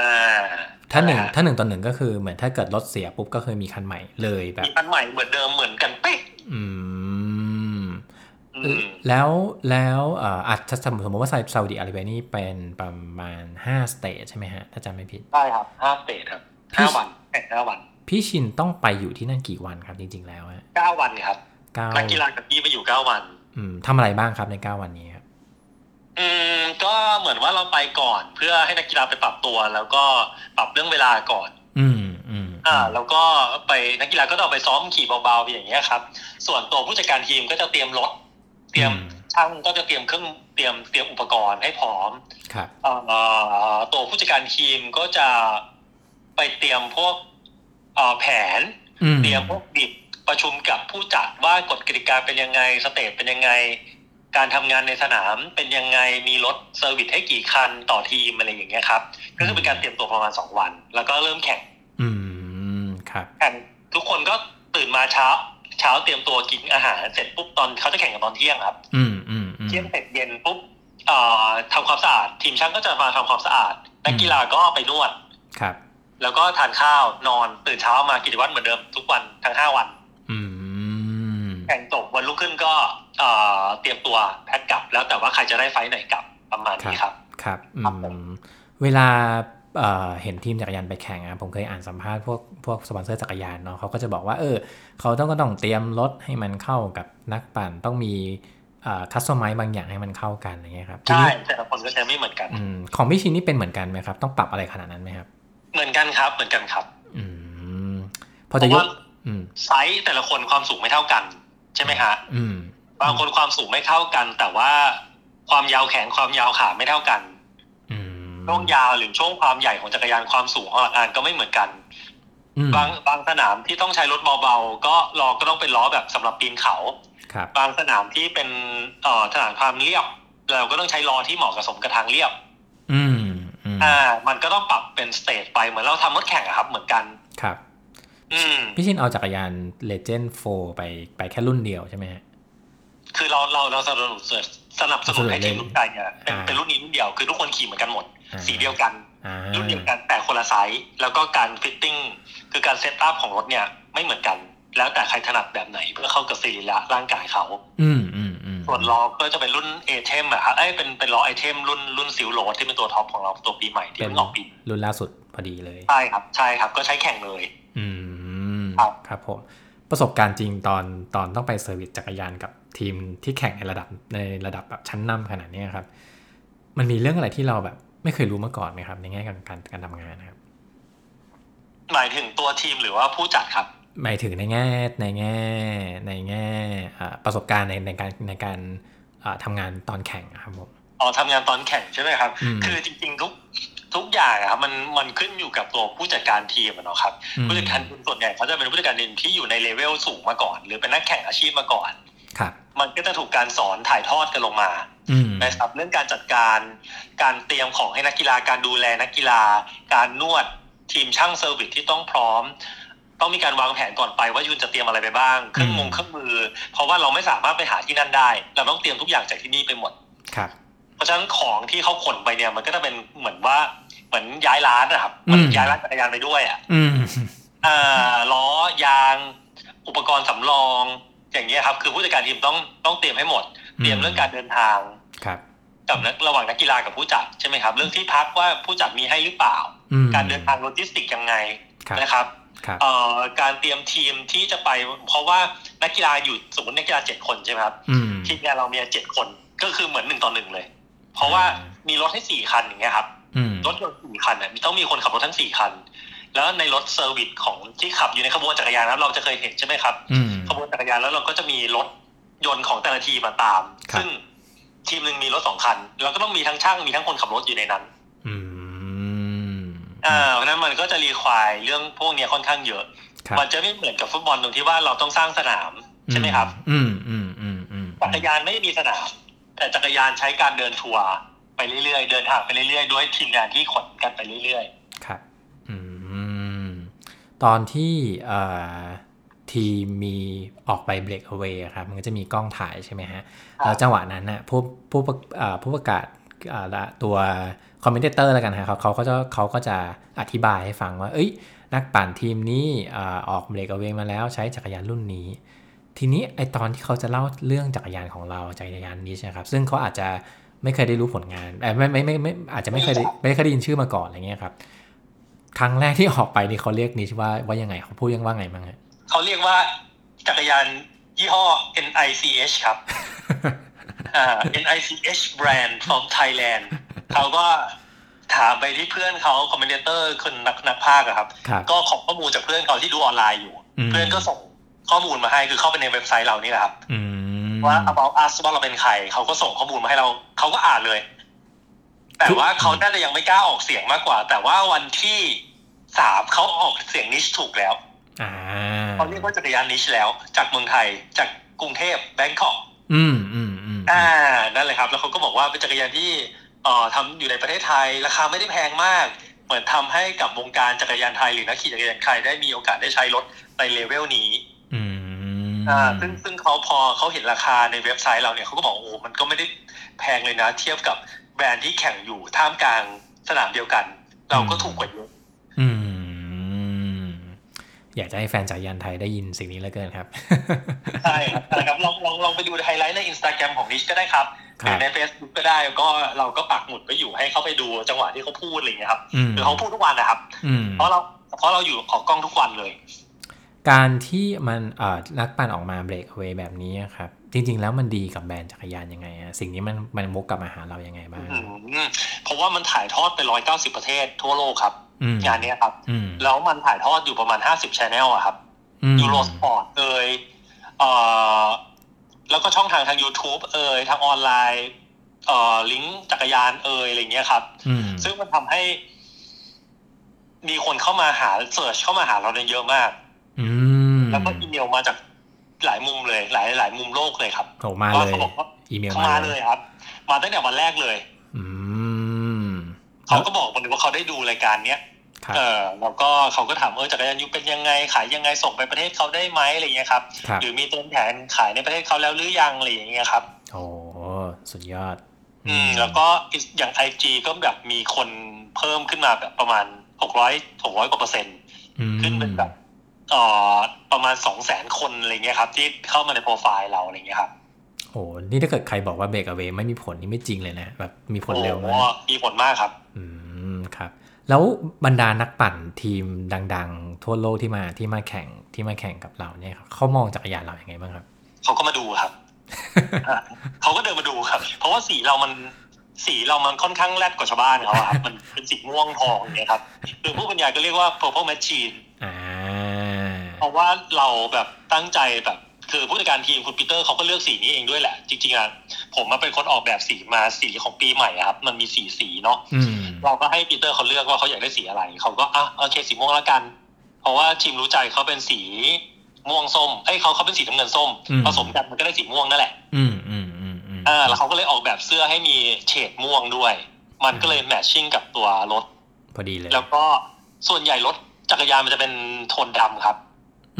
ถ้าหนึ่งะฮะถ้าหนึ่งต่อหนึ่งก็คือเหมือนถ้าเกิดรถเสียปุ๊บก็คือมีคันใหม่เลยแบบมีคันใหม่เหมือนเดิมเหมือนกันเป๊ะอืมอืมแล้วแล้วเอ่ออาจจะสมมติสมมติว่าซาอุดิอาระเบียนี่เป็นประมาณ5สเตทใช่ไหมฮะ ถ้าจำไม่ผิดได้ครับห้าสเตทครับพี่ห้าวันแข่งห้าวัน พี่ชินต้องไปอยู่ที่นั่นกี่วันครับจริง ๆ แล้วฮะเก้าวันครับเก้านักกีฬากับพี่ไปอยู่เก้าวัน อืมทำอะไรบ้างครับใน9วันนี้ครับอืมก็เหมือนว่าเราไปก่อน เพื่อให้นักกีฬาไปปรับตัว แล้วก็ปรับเรื่องเวลาก่อน อืมอืมอ่า แล้วก็ไปนักกีฬาก็ต้องไปซ้อมขี่เบาๆอย่างเงี้ยครับ ส่วนตัวผู้จัดการทีมก็จะเตรียมรถเตรียมช่างก็จะเตรียมเครื่องเตรียมเตรียมอุปกรณ์ให้พร้อมครับเอ่อตัวผู้จัดการทีมก็จะไปเตรียมพวกเอ่อแผนอืมเตรียมพวกดิบ ประชุมกับผู้จัดว่ากฎกติกาเป็นยังไงสเตปเป็นยังไง การทำงานในสนามเป็นยังไงมีรถ service ให้กี่คันต่อทีมอะไรอย่างเงี้ยครับ ก็คือเป็นการเตรียมตัวประมาณสองวัน แล้วก็เริ่มแข่ง อืมครับแข่งทุกคนก็ตื่นมาเช้า เช้าเตรียมตัวกินอาหารเสร็จปุ๊บตอนเขาจะแข่งกันตอนเที่ยงครับ อืมอืมอืมเที่ยงเสร็จเย็นปุ๊บเอ่อทำความสะอาด ทีมช่างก็จะมาทำความสะอาดนักกีฬาก็ไปนวดครับ แล้วก็ทานข้าวนอนตื่นเช้ามากิจวัตรเหมือนเดิมทุกวันทั้งห้าวันอืม แข่งจบวันรุ่งขึ้นก็เอ่อเตรียมตัวแพ็คกลับ แล้วแต่ว่าใครจะได้ไฟล์ไหนกลับประมาณนี้ครับ ครับอืครับผมมเวลาเอ่อเห็นทีมจักรยานไปแข่งอะผมเคยอ่านสัมภาษณ์พวกพวกสปอนเซอร์จักรยานเนาะเขาก็จะบอกว่าเออเขาต้องก็ต้องเตรียมรถให้มันเข้ากับนักปั่นต้องมีคัสตอมไมซ์บางอย่างให้มันเข้ากันอะไรเงี้ยครับทีใช่นี้แต่ละคนก็ใช้ไม่เหมือนกันอืมของพี่ชินนี่เป็นเหมือนกันไหมครับ ต้องปรับอะไรขนาดนั้นไหมครับ เหมือนกันครับเหมือนกันครับ อืมพอจะยก เพราะว่าอืมไซส์แต่ละคนความสูงไม่เท่ากัน ใช่ไหมฮะอืมบางคนความสูงไม่เท่ากัน แต่ว่าความยาวแขนความยาวขาไม่เท่ากันอืมช่วงยาวหรือช่วงความใหญ่ของจักรยานความสูงของหลักอานก็ไม่เหมือนกันอืมบางบางสนามที่ต้องใช้รถเบาๆก็ล้อก็ต้องเป็นล้อแบบสำหรับปีนเขาครับบางสนามที่เป็นเอ่อสนามความเรียบ เราก็ต้องใช้ล้อที่เหมาะกับสมกับทางเรียบ อืมอืมอ่า มันก็ต้องปรับเป็น stage ไปเหมือนเราทำรถแข่งอะครับ เหมือนกันครับอืม พี่ชินเอาจักรยาน Legend 4ไปไปแค่รุ่นเดียวใช่ไหมฮะ คือเราเราเราสนับสนุนสนับสนุนให้ทีมรู้ใจเนี่ยเป็นอ่าเป็นรุ่นนี้รุ่นเดียวคือทุกคนขี่เหมือนกันหมดอ่าสีเดียวกันอ่ารุ่นเดียวกันแต่คนละไซส์แล้วก็การ fitting คือการ setup ของรถเนี่ยไม่เหมือนกัน แล้วแต่ใครถนัดแบบไหนเพื่อเข้ากับสรีระร่างกายเขา อืมอืมอืมส่วนล้อก็จะเป็นรุ่นเอเทมอะครับเอ้ยเป็นเป็นล้อไอเทมรุ่นรุ่น Silk Road ที่เป็นตัว top ของเราตัวปีใหม่ที่เป็นเพิ่งออกปีรุ่นล่าสุดพอดีเลย ใช่ครับ ใช่ครับก็ใช้แข่งเลย อืม ครับครับผมประสบการณ์จริงตอนตอนต้องไป service จักรยานกับทีมที่แข่งในระดับในระดับแบบชั้นนำขนาดนี้ครับ มันมีเรื่องอะไรที่เราแบบ ไม่เคยรู้มาก่อนไหมครับ ในแง่การการการทำงานนะครับ หมายถึงตัวทีมหรือว่าผู้จัดครับ หมายถึงในแง่ในแง่ในแง่อ่าประสบการณ์ในในการในการอ่าทำงานตอนแข่งอะครับผมอ๋อทำงานตอนแข่งใช่ไหมครับอืมคือจริงๆทุก ทุกอย่างอะครับมันมันขึ้นอยู่กับตัวผู้จัดการทีมอะเนาะครับอืม ผู้จัดการทีมส่วนใหญ่เขาจะเป็นผู้จัดการทีมที่อยู่ในเลเวลสูงมาก่อน หรือเป็นนักแข่งอาชีพมาก่อน ครับ มันก็จะถูกการสอนถ่ายทอดกันลงมา อืม นะครับเรื่องการจัดการการเตรียมของให้นักกีฬาการดูแลนักกีฬา การนวดทีมช่าง service ที่ต้องพร้อม ต้องมีการวางแผนก่อนไปว่ายุนจะเตรียมอะไรไปบ้างเครื่องมงเครื่องมือ เพราะว่าเราไม่สามารถไปหาที่นั่นได้ เราต้องเตรียมทุกอย่างจากที่นี่ไปหมด ครับ เพราะฉะนั้นของที่เขาขนไปเนี่ย มันก็จะเป็นเหมือนว่าเหมือนย้ายร้านนะครับมันย้ายร้านจักรยานไปด้วยอะอืมอ่าล้อยาง อุปกรณ์สำรอง อย่างเงี้ยครับ คือผู้จัดการทีมต้องต้องเตรียมให้หมด เตรียมเรื่องการเดินทางครับกับนักระหว่างนักกีฬากับผู้จัดใช่ไหมครับ เรื่องที่พักว่าผู้จัดมีให้หรือเปล่าอืมการเดินทางโลจิสติกยังไงครับนะครับครับเอ่อการเตรียมทีมที่จะไป เพราะว่านักกีฬาอยู่สมมตินักกีฬาเจ็ดคนใช่ไหมครับอืมทีมงานเรามีเจ็ดคนก็คือเหมือนหนึ่งต่อหนึ่งเลย เพราะว่ามีรถให้สี่คันอย่างเงี้ยครับอืมรถยนต์สี่คันเนี่ยต้องมีคนขับรถทั้งสี่คัน แล้วในรถ service ของที่ขับอยู่ในขบวนจักรยานนั้นเราจะเคยเห็นใช่ไหมครับอืมขบวนจักรยานแล้วเราก็จะมีรถยนต์ของแต่ละทีมมาตามครับซึ่งทีมหนึ่งมีรถสองคันแล้วก็ต้องมีทั้งช่างมีทั้งคนขับรถอยู่ในนั้นอืมอ่าเพราะฉะนั้นมันก็จะรีควายเรื่องพวกเนี้ยค่อนข้างเยอะครับมันจะไม่เหมือนกับฟุตบอลตรงที่ว่าเราต้องสร้างสนามใช่ไหมครับ อืมอืมอืมอืมจักรยานไม่ได้มีสนาม แต่จักรยานใช้การเดินทัวร์ไปเรื่อยๆ เดินทางไปเรื่อยๆ ด้วยทีมงานที่ขนกันไปเรื่อยครับ อืม ตอนที่เอ่อทีมมีออกไปเบรกเอาไว้ครับ มันก็จะมีกล้องถ่ายใช่ไหมฮะ แล้วจังหวะนั้นน่ะผู้ผู้ประเอ่อผู้ประกาศอ่าละตัว commentator แล้วกันฮะเขาเขาก็จะเขาก็จะอธิบายให้ฟังว่า เอ้ย นักปั่นทีมนี้อ่าออก breakaway มาแล้วใช้จักรยานรุ่นนี้ ทีนี้ไอตอนที่เขาจะเล่าเรื่องจักรยานของเราจักรยานนี้ใช่ครับ ซึ่งเขาอาจจะไม่เคยได้รู้ผลงานเอ่อไม่ไม่ไม่ไม่อาจจะไม่เคยได้ไม่เคยได้ยินชื่อมาก่อนอะไรเงี้ยครับ ครั้งแรกที่ออกไปนี่เขาเรียกนิชว่าว่ายังไงเขาพูดยังว่าไงบ้างฮะๆเขาเรียกว่าจักรยานยี่ห้อ NICH ครับอ่า NICH brand from Thailand เขาก็ถามไปที่เพื่อนเขาคอมเมนเตอร์คนนักนักภาคอะครับครับ ก็ขอข้อมูลจากเพื่อนเขาที่ดูออนไลน์อยู่อืมเพื่อนก็ส่ง ข้อมูลมาให้คือเข้าไปในเว็บไซต์เรานี่แหละครับอืมว่า about us ว่าเราเป็นใครเขาก็ส่งข้อมูลมาให้เราเขาก็อ่านเลย แต่ว่าเขาน่าจะยังไม่กล้าออกเสียงมากกว่า แต่ว่าวันที่สามเขาออกเสียงนิชถูกแล้วอ่าเขาเรียกว่าจักรยานนิชแล้ว จากเมืองไทยจากกรุงเทพ Bangkok อืมอืมอืมอ่านั่นเลยครับ แล้วเขาก็บอกว่าเป็นจักรยานที่เอ่อทำอยู่ในประเทศไทย ราคาไม่ได้แพงมาก เหมือนทำให้กับวงการจักรยานไทยหรือนักขี่จักรยานไทยได้มีโอกาสได้ใช้รถในเลเวลนี้ อืมอ่าซึ่งซึ่งเขาพอเขาเห็นราคาในเว็บไซต์เราเนี่ยเขาก็บอกโอ้มันก็ไม่ได้แพงเลยนะ เทียบกับแบรนด์ที่แข่งอยู่ท่ามกลางสนามเดียวกัน เราก็ถูกกว่าเยอะอืมอยากจะให้แฟนจักรยานไทยได้ยินสิ่งนี้แล้วเกินครับ ใช่ครับนะครับลองลองลองไปดูไฮไลท์ในอินสตาแกรมของนิชก็ได้ครับหครัรืบอใน Facebook ก็ได้ก็เราก็ปักหมุดไปอยู่ให้เขาไปดูจังหวะที่เขาพูดอะไรอย่างเงี้ยครับอืมคือเขาพูดทุกวันนะครับอืมเพราะเราเพราะเราอยู่ออกกล้องทุกวันเลย การที่มันเอ่อนักปั่นออกมาเบรกเอาไว้แบบนี้อะครับจริง ๆ แล้วมันดีกับแบรนด์จักรยานยังไงอะสิ่งนี้มันมันวกกลับมาหาเรายังไงบ้างอืมเพราะว่ามันถ่ายทอดไปร้อยเก้าสิบประเทศทั่วโลกครับอืมงานเนี้ยครับอืมแล้วมันถ่ายทอดอยู่ประมาณห้าสิบ channel อะครับอืมยูโรสปอร์ตเอ่ยเอ่อแล้วก็ช่องทางทาง YouTube เอ่ยทางออนไลน์เอ่อลิงก์จักรยานเอ่ยอะไรเงี้ยครับอืมซึ่งมันทำให้ มีคนเข้ามาหา search เข้ามาหาเราเนี่ยเยอะมาก อืมแล้วก็อีเมลมาจากหลายมุมเลย หลายหลายมุมโลกเลยครับโอ้มาว่าเลยเขาบอกว่าอีเมลเขามามาเลเลยยครับ มาตั้งแต่วันแรกเลย อืมเขาก็บอกมาเลยว่าเขาได้ดูรายการเนี้ยครับเออแล้วก็เขาก็ถามเออจักรยานยุเป็นยังไงขายยังไงส่งไปประเทศเขาได้ไหมอะไรเงี้ยครับครับ หรือมีต้นแผนขายในประเทศเขาแล้วหรือยังอะไรอย่างเงี้ยครับโอ้สุดยอด อืม แล้วก็อย่างไอจีก็แบบมีคนเพิ่มขึ้นมาแบบประมาณหกร้อยหกร้อยกว่าเปอร์เซ็นต์อืมขึ้นเป็นแบบ เอ่อประมาณสองแสนคนอะไรเงี้ยครับ ที่เข้ามาในโปรไฟล์เราอะไรเงี้ยครับโอ้นี่ถ้าเกิดใครบอกว่าเบรกเอาไว้ไม่มีผลนี่ไม่จริงเลยนะแบบมีผลเร็วโอ้มากมีผลมากครับ อืมครับ แล้วบรรดานักปั่นทีมดัง ๆ ทั่วโลกที่มาที่มาแข่งที่มาแข่งกับเราเนี่ยครับเขามองจักรยานเราอย่างไงบ้างครับเขาก็มาดูครับอะเขาก็เดินมาดูครับ เพราะว่าสีเรามันสีเรามันค่อนข้างแรดกว่าชาวบ้านเขาอะครับมันเป็นสีม่วงทองอย่างเงี้ยครับหรือผู้บรรยายก็เรียกว่า purple machine อ่า เพราะว่าเราแบบตั้งใจแบบคือผู้จัดการทีมคุณปีเตอร์เขาก็เลือกสีนี้เองด้วยแหละ จริงๆอะผมมาเป็นคนออกแบบสีมาสีของปีใหม่อะครับ มันมีสีสีเนาะอืมเราก็ให้ปีเตอร์เขาเลือกว่าเขาอยากได้สีอะไรเขาก็อะโอเคสีม่วงแล้วกัน เพราะว่าทีมรู้ใจเขาเป็นสีม่วงส้มเอ้ยเขาเขาเป็นสีน้ำเงินส้ม ผสมกันมันก็ได้สีม่วงนั่นแหละ อืมอืมอืมอืมอ่าแล้วเขาก็เลยออกแบบเสื้อให้มีเฉดม่วงด้วย มันก็เลยแมทชิ่งกับตัวรถพอดีเลยแล้วก็ส่วนใหญ่รถจักรยานมันจะเป็นโทนดำครับ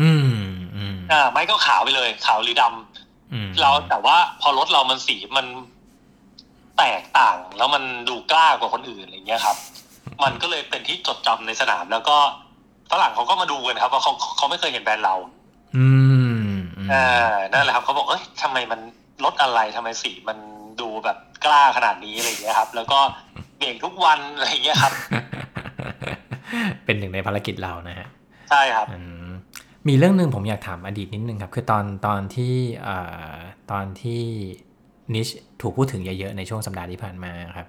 อืมอืมอ่าไม่ก็ขาวไปเลย ขาวหรือดำอืมเราแต่ว่าพอรถเรามันสีมันแตกต่างแล้วมันดูกล้ากว่าคนอื่นอะไรเงี้ยครับ มันก็เลยเป็นที่จดจำในสนาม แล้วก็ฝรั่งเขาก็มาดูกันครับว่าเขาเขาไม่เคยเห็นแบรนด์เรา อืมอืมอ่านั่นแหละครับเขาบอกเอ้ยทำไมมันรถอะไรทำไมสีมันดูแบบกล้าขนาดนี้อะไรเงี้ยครับ แล้วก็เบรกทุกวันอะไรเงี้ยครับ เป็นหนึ่งในภารกิจเรานะฮะใช่ครับอืม มีเรื่องหนึ่งผมอยากถามอดีตนิดนึงครับ คือตอนตอนที่ตอนที่นิชถูกพูดถึงเยอะๆในช่วงสัปดาห์ที่ผ่านมาครับ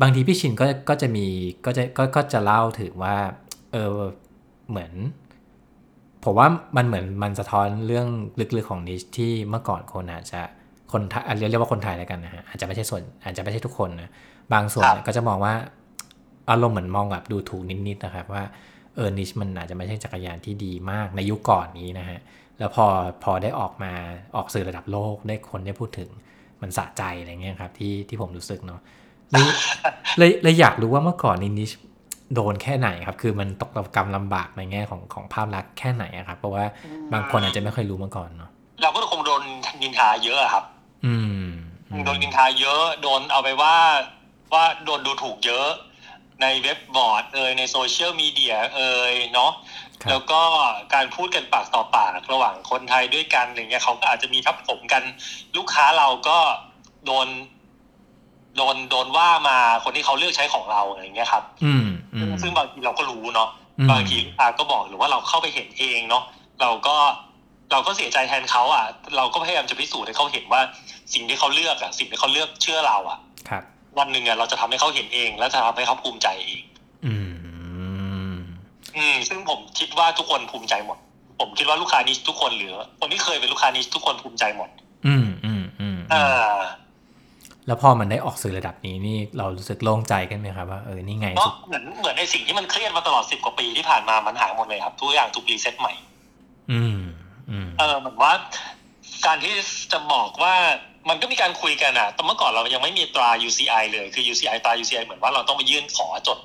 บางทีพี่ชินก็ก็จะมีก็จะก็ก็จะเล่าถึงว่าเออเหมือน ผมว่ามันเหมือนมันสะท้อนเรื่องลึกๆของนิชที่เมื่อก่อนคนอาจจะคนไทยอะเรียกเรียกว่าคนไทยแล้วกันนะฮะอาจจะไม่ใช่ส่วนอาจจะไม่ใช่ทุกคนนะบางส่วนก็จะมองว่าอารมณ์เหมือนมองแบบดูถูกนิดๆนะครับว่า เออนิชมันอาจจะไม่ใช่จักรยานที่ดีมากในยุคก่อนนี้นะฮะ แล้วพอพอได้ออกมาออกสื่อระดับโลกได้คนได้พูดถึงมันสะใจอะไรเงี้ยครับที่ที่ผมรู้สึกเนาะเลยเลยเลยอยากรู้ว่าเมื่อก่อนนี้นิชโดนแค่ไหนครับ คือมันตกระกำลำบากในแง่ของของภาพลักษณ์แค่ไหนอะครับ เพราะว่าบางคนอาจจะไม่ค่อยรู้มาก่อนเนาะเราก็คงโดนนินทาเยอะอะครับอืมอืม โดนนินทาเยอะ โดนเอาไปว่าว่าโดนดูถูกเยอะ ในเว็บบอร์ดเอยในโซเชียลมีเดียเอยเนาะครับแล้วก็การพูดกันปากต่อปากระหว่างคนไทยด้วยกันอย่างเงี้ยเขาก็อาจจะมีทับถมกันลูกค้าเราก็โดน โดนโดนว่ามาคนที่เขาเลือกใช้ของเราอะไรอย่างเงี้ยครับอืมอืมซึ่งบางทีเราก็รู้เนาะอืมบางทีลูกค้าก็บอกหรือว่าเราเข้าไปเห็นเองเนาะเราก็เราก็เสียใจแทนเขาอะ เราก็พยายามจะพิสูจน์ให้เขาเห็นว่า สิ่งที่เขาเลือกอะ สิ่งที่เขาเลือกเชื่อเราอะ ครับ วันหนึ่งอะเราจะทำให้เขาเห็นเอง และจะทำให้เขาภูมิใจเองอืม อืม ซึ่งผมคิดว่าทุกคนภูมิใจหมด ผมคิดว่าลูกค้านี้ทุกคนหรือคนที่เคยเป็นลูกค้านี้ทุกคนภูมิใจหมด อืมอืมอืมอ่าแล้วพอมันได้ออกสื่อระดับนี้นี่เรารู้สึกโล่งใจกันไหมครับว่าเออนี่ไงก็สุดเหมือนเหมือนในสิ่งที่มันเครียดมาตลอดสิบกว่าปีที่ผ่านมามันหายหมดเลยครับ ทุกอย่างถูกรีเซ็ตใหม่ อืม อืม เออเหมือนว่า การที่จะบอกว่า มันก็มีการคุยกันอะแต่เมื่อก่อนเรายังไม่มีตรา UCI เลย คือ UCI ตรา UCI เหมือนว่าเราต้องไปยื่นขอจด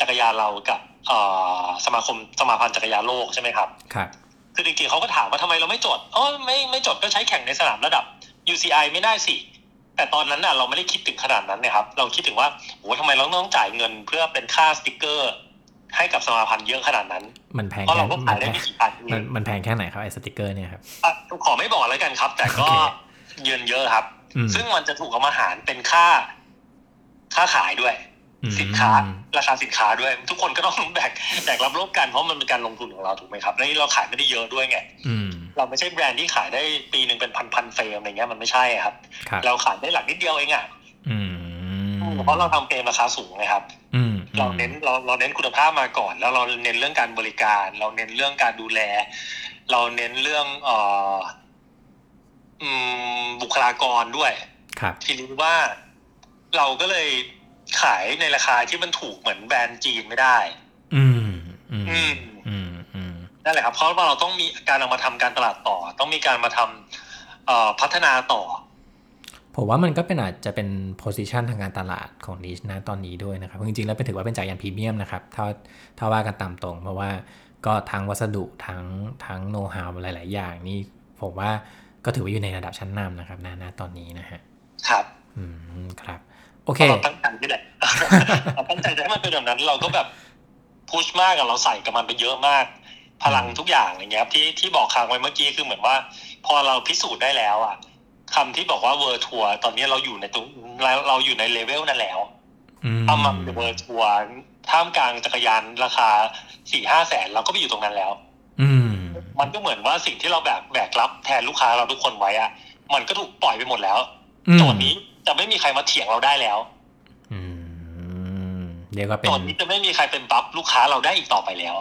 จักรยานเรากับเอ่อสมาคมสมาพันธ์จักรยานโลกใช่ไหมครับ ครับ คือจริงๆเขาก็ถามว่าทำไมเราไม่จดอ๋อไม่ไม่จดก็ใช้แข่งในสนามระดับ UCI ไม่ได้สิ แต่ตอนนั้นน่ะเราไม่ได้คิดถึงขนาดนั้นนะครับ เราคิดถึงว่าโอ้ทำไมเราต้องจ่ายเงินเพื่อเป็นค่าสติกเกอร์ ให้กับสมาพันธ์เยอะขนาดนั้น มันแพงเพราะแค่เราก็มัขายนได้แพงไม่กี่พันเอมันงมันแพงแค่ไหนครับไอ้สติกเกอร์เนี่ยครับอะขอไม่บอกแล้วกันครับ แต่ก็โอ เคเยินเยอะครับอืมซึ่งมันจะถูกเอามาหารเป็นค่า ค่าขายด้วยอืมสินค้า ราคาสินค้าด้วย ทุกคนก็ต้องแบกแบกรับโลกกันเพราะมันเป็นการลงทุนของเราถูกไหมครับแล้วนี่เราขายไม่ได้เยอะด้วยไงอืมเราไม่ใช่แบรนด์ที่ขายได้ปีหนึ่งเป็นพันพันๆเฟรมอะไรเงี้ยมันไม่ใช่ครับครับ เราขายได้หลักนิดเดียวเองอะอืมเพราะเราทำเกมราคาสูงนะครับอืมเราเน้นเราเราเน้นคุณภาพมาก่อน แล้วเราเน้นเรื่องการบริการ เราเน้นเรื่องการดูแล เราเน้นเรื่องเอ่ออืม บุคลากรด้วย ครับทีนี้ว่าเราก็เลยขายในราคาที่มันถูกเหมือนแบรนด์จีนไม่ได้ อืม อืม อืม อืมอืมนั่นแหละครับ เพราะว่าเราต้องมีการเอามาทำการตลาดต่อ ต้องมีการมาทำเอ่อพัฒนาต่อ ผมว่ามันก็เป็นอาจจะเป็น position ทางการตลาดของนิชนะตอนนี้ด้วยนะครับ จริงๆ แล้วเป็นถือว่าเป็นจักรยานพรีเมียมนะครับ ถ้าถ้าว่ากันตามตรง เพราะว่าก็ทั้งวัสดุทั้งทั้งโน้ตฮาวหลาย ๆ อย่างนี่ผมว่า ก็ถือว่าอยู่ในระดับชั้นนำนะครับนะนะตอนนี้นะฮะครับอืมครับ โอเคเราตั้งใจที่แหละเราตั้งใจจะให้มันเป็นแบบนั้น เราก็แบบ push มากอะเราใส่กับมันไปเยอะมาก พลังทุกอย่างอย่างเงี้ยครับที่ที่บอกค้างไว้เมื่อกี้คือเหมือนว่า พอเราพิสูจน์ได้แล้วอะคำที่บอกว่า World Tour ตอนนี้เราอยู่ในตรงเราเราอยู่ในเลเวลนั้นแล้วอืมถ้ามัน World Tour ท่ามกลางจักรยานราคาสี่ห้าแสนเราก็ไปอยู่ตรงนั้นแล้ว อืม มันก็เหมือนว่าสิ่งที่เราแบกแบกรับแทนลูกค้าเราทุกคนไว้อะมันก็ถูกปล่อยไปหมดแล้วอืมโจทย์นี้จะไม่มีใครมาเถียงเราได้แล้วอืมเรียกว่าเป็นโจทย์นี้จะไม่มีใครเป็นบัฟลูกค้าเราได้อีกต่อไปแล้ว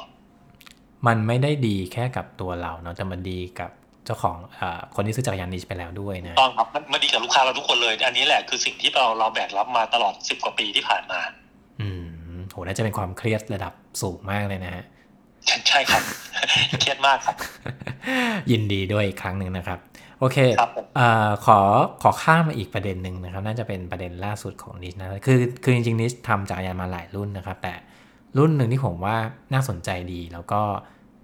มันไม่ได้ดีแค่กับตัวเราเนาะแต่มันดีกับเจ้าของเอ่อคนที่ซื้อจักรยานนิชไปแล้วด้วยนะต้องครับมันมันดีกับลูกค้าเราทุกคนเลย อันนี้แหละคือสิ่งที่เราเราแบกรับมาตลอดสิบกว่าปีที่ผ่านมา อืมโหน่าจะเป็นความเครียดระดับสูงมากเลยนะฮะ ใช่ครับ เครียดมากครับ ยินดีด้วยอีกครั้งหนึ่งนะครับ โอเคครับผมเอ่อขอขอข้ามมาอีกประเด็นหนึ่งนะครับ น่าจะเป็นประเด็นล่าสุดของนิชนะคือคือจริงๆนิชทำจักรยานมาหลายรุ่นนะครับ แต่รุ่นหนึ่งที่ผมว่าน่าสนใจดี แล้วก็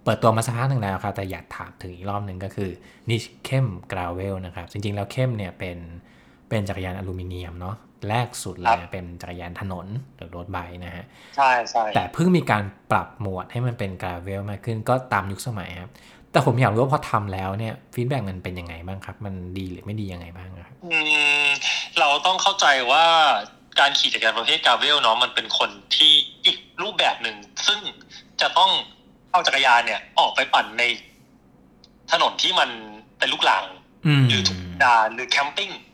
เปิดตัวมาสักพักหนึ่งแล้วครับ แต่อยากถามถึงอีกรอบหนึ่งก็คือนิชเข้มกราวเวลนะครับ จริงๆแล้วเข้มเนี่ยเป็น เป็นจักรยานอลูมิเนียมเนาะแรกสุดเลยนะเป็นจักรยานถนนหรือรถไบค์นะฮะใช่ใช่แต่เพิ่งมีการปรับโหมดให้มันเป็นกราเวลมากขึ้นก็ตามยุคสมัยครับ แต่ผมอยากรู้ว่าพอทำแล้วเนี่ยฟีดแบ็กมันเป็นยังไงบ้างครับ มันดีหรือไม่ดียังไงบ้างครับอืมเราต้องเข้าใจว่าการขี่จักรยานประเภทกราเวลเนาะมันเป็นคนที่อีกรูปแบบหนึ่ง ซึ่งจะต้องเอาจักรยานเนี่ย ออกไปปั่นในถนนที่มันเป็นลูกหลังอืมหรือทุกดานหรือแคมปิ้งอืม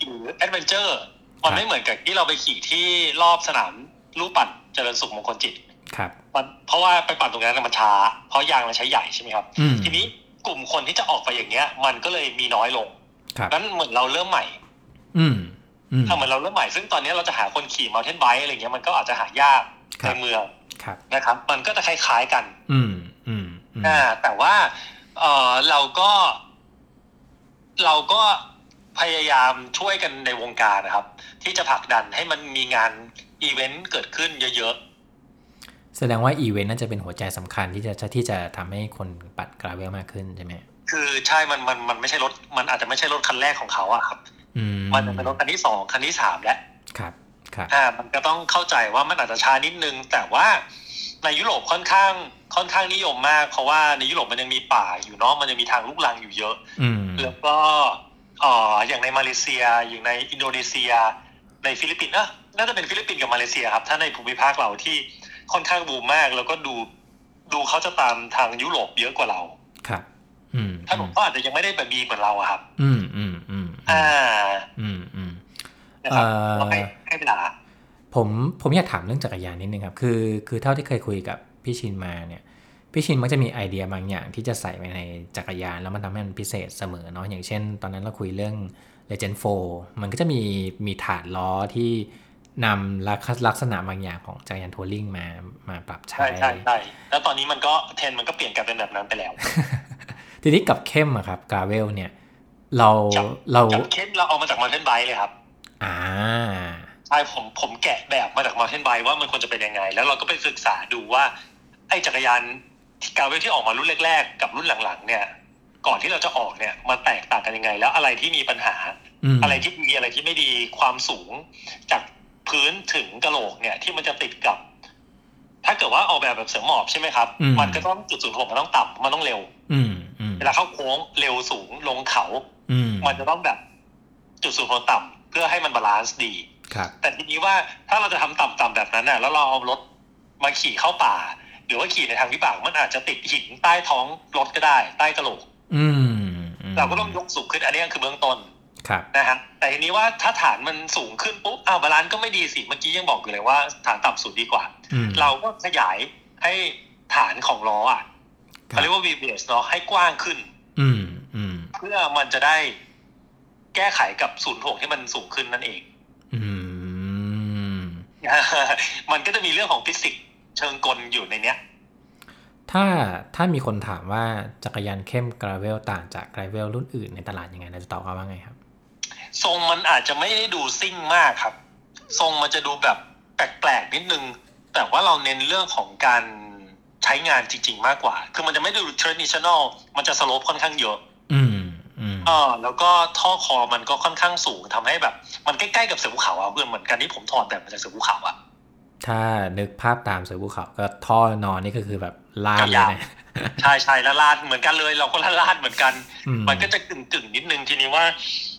หรือแอดเวนเจอร์มันไม่เหมือนกับที่เราไปขี่ที่รอบสนามลูกปั่นเจริญสุขมงคลจิตครับมันเพราะว่าไปปั่นตรงนั้นนะมันช้า เพราะยางมันใช้ใหญ่ใช่ไหมครับอืมทีนี้กลุ่มคนที่จะออกไปอย่างเงี้ย มันก็เลยมีน้อยลงครับนั้นเหมือนเราเริ่มใหม่อืมอืมถ้าเหมือนเราเริ่มใหม่ซึ่งตอนนี้เราจะหาคนขี่มาเทนไบค์อะไรเงี้ยมันก็อาจจะหายากครัในบเมืองครับนะครับ มันก็จะคล้ายๆกัน อืมอืมอืมอ่าแต่ว่าเออเราก็ เราก็ พยายามช่วยกันในวงการนะครับ ที่จะผลักดันให้มันมีงานอีเวนต์เกิดขึ้นเยอะแสดงว่าอีเวนต์น่าจะเป็นหัวใจสำคัญที่จะที่จะทำให้คนปัดกราเวลมากขึ้นใช่ไหมๆคือใช่มันมันมันไม่ใช่รถมันอาจจะไม่ใช่รถคันแรกของเขาอะครับอืมมันจะเป็นรถคันที่สองคันที่สามแล้วครับครับอ่ามันก็ต้องเข้าใจว่ามันอาจจะช้านิดนึง แต่ว่าในยุโรปค่อนข้างค่อนข้างนิยมมาก เพราะว่าในยุโรปมันยังมีป่าอยู่เนาะมันยังมีทางลูกรังอยู่เยอะอืมแล้วก็เอ่ออย่างในมาเลเซีย อย่างในอินโดนีเซีย ในฟิลิปปินส์นะน่าจะเป็นฟิลิปปินส์กับมาเลเซียครับ ถ้าในภูมิภาคเราที่ค่อนข้างบูมมาก แล้วก็ดูดูเขาจะตามทางยุโรปเยอะกว่าเรา ครับ อืมถ้าผมก็อาจจะยังไม่ได้แบบดีเหมือนเราอะครับ อืมอืมอืมอ่า อืมอืมนะครับเอ่อก็ให้ให้เวลาผมผมอยากถามเรื่องจักรยานนิดนึงครับ คือ คือเท่าที่เคยคุยกับพี่ชินมาเนี่ย พี่ชินมักจะมีไอเดียบางอย่างที่จะใส่ไปในจักรยาน แล้วมันทำให้มันพิเศษเสมอเนาะอย่างเช่น ตอนนั้นเราคุยเรื่อง Legend 4มันก็จะมีมีถาดล้อที่นำลักษลักษณะบางอย่างของจักรยานทัวริงมามาปรับใช้ ใช่ใช่ใช่แล้วตอนนี้มันก็เทรนด์มันก็เปลี่ยนกลายเป็นแบบนั้นไปแล้ว ทีนี้กับเข้มอะครับกาเวลเนี่ย เราจับเราจากเคสเราเอามาจากมาเทนไบเลยครับ อ่าใช่ผมผมแกะแบบมาจากมาเทนไบว่ามันควรจะเป็นยังไง แล้วเราก็ไปศึกษาดูว่าไอ้จักรยาน กาเวลที่ออกมารุ่นแรก ๆ กับรุ่นหลังๆ เนี่ย ก่อนที่เราจะออกเนี่ยมันแตกต่างกันยังไง แล้วอะไรที่มีปัญหามอะไรที่ดีอะไรที่ไม่ดีความสูง จากพื้นถึงกระโหลกเนี่ย ที่มันจะติดกับ ถ้าเกิดว่าออกแบบแบบเสือหมอบใช่ไหมครับ มันก็ต้องจุดศูนย์ถ่วงมันต้องต่ำมันต้องเร็วอืมอืมเวลาเข้าโค้งเร็วสูงลงเขาอืมมันจะต้องแบบจุดศูนย์ถ่วงต่ำเพื่อให้มัน balance ดีครับแต่ทีนี้ว่าถ้าเราจะทำต่ำๆแบบนั้นน่ะแล้วเราเอารถมาขี่เข้าป่า หรือว่าขี่ในทางวิบากมันอาจจะติดหินใต้ท้องรถก็ได้ ใต้กระโหลกอืมมเราก็ต้องยกสูงขึ้นอันนี้คือเบื้องต้นครับนะฮะแต่ทีนี้ว่าถ้าฐานมันสูงขึ้นปุ๊บอ้าว balance ก็ไม่ดีสิเมื่อกี้ยังบอกอยู่เลยว่าฐานต่ำสุดดีกว่าอืมเราก็ขยายให้ฐานของล้ออะครัเขาบเรียกว่า VBS เนาะให้กว้างขึ้น อืมอืมเพื่อมันจะได้แก้ไขกับศูนย์ถ่วงที่มันสูงขึ้นนั่นเอง อืมมันก็จะมีเรื่องของฟิสิกส์ เชิงกลอยู่ในเนี้ย ถ้าถ้ามีคนถามว่าจักรยานเข้มกราเวลต่างจากกราเวลรุ่นอื่นในตลาดยังไงเราจะตอบเขาว่าไงครับ ทรงมันอาจจะไม่ได้ดูซิ่งมากครับ ทรงมันจะดูแบบแปลกๆนิดนึง แต่ว่าเราเน้นเรื่องของการใช้งานจริง ๆ มากกว่า คือมันจะไม่ดู traditional มันจะสโลปค่อนข้างเยอะ อืมอืมเออแล้วก็ท่อคอมันก็ค่อนข้างสูงทำให้แบบ มันใกล้ๆกับเสือภูเขาอะเพื่อนเหมือนกันที่ผมถอดแบบมาจากเสือภูเขาอะ ถ้านึกภาพตามเสือภูเขาก็ท่อนอนนี่ก็คือแบบลาดเลยนะใช่ใช่ละลาดเหมือนกันเลย เราก็ละลาดเหมือนกันอืมมันก็จะกึ่งกึ่งๆนิดนึงทีนี้ว่า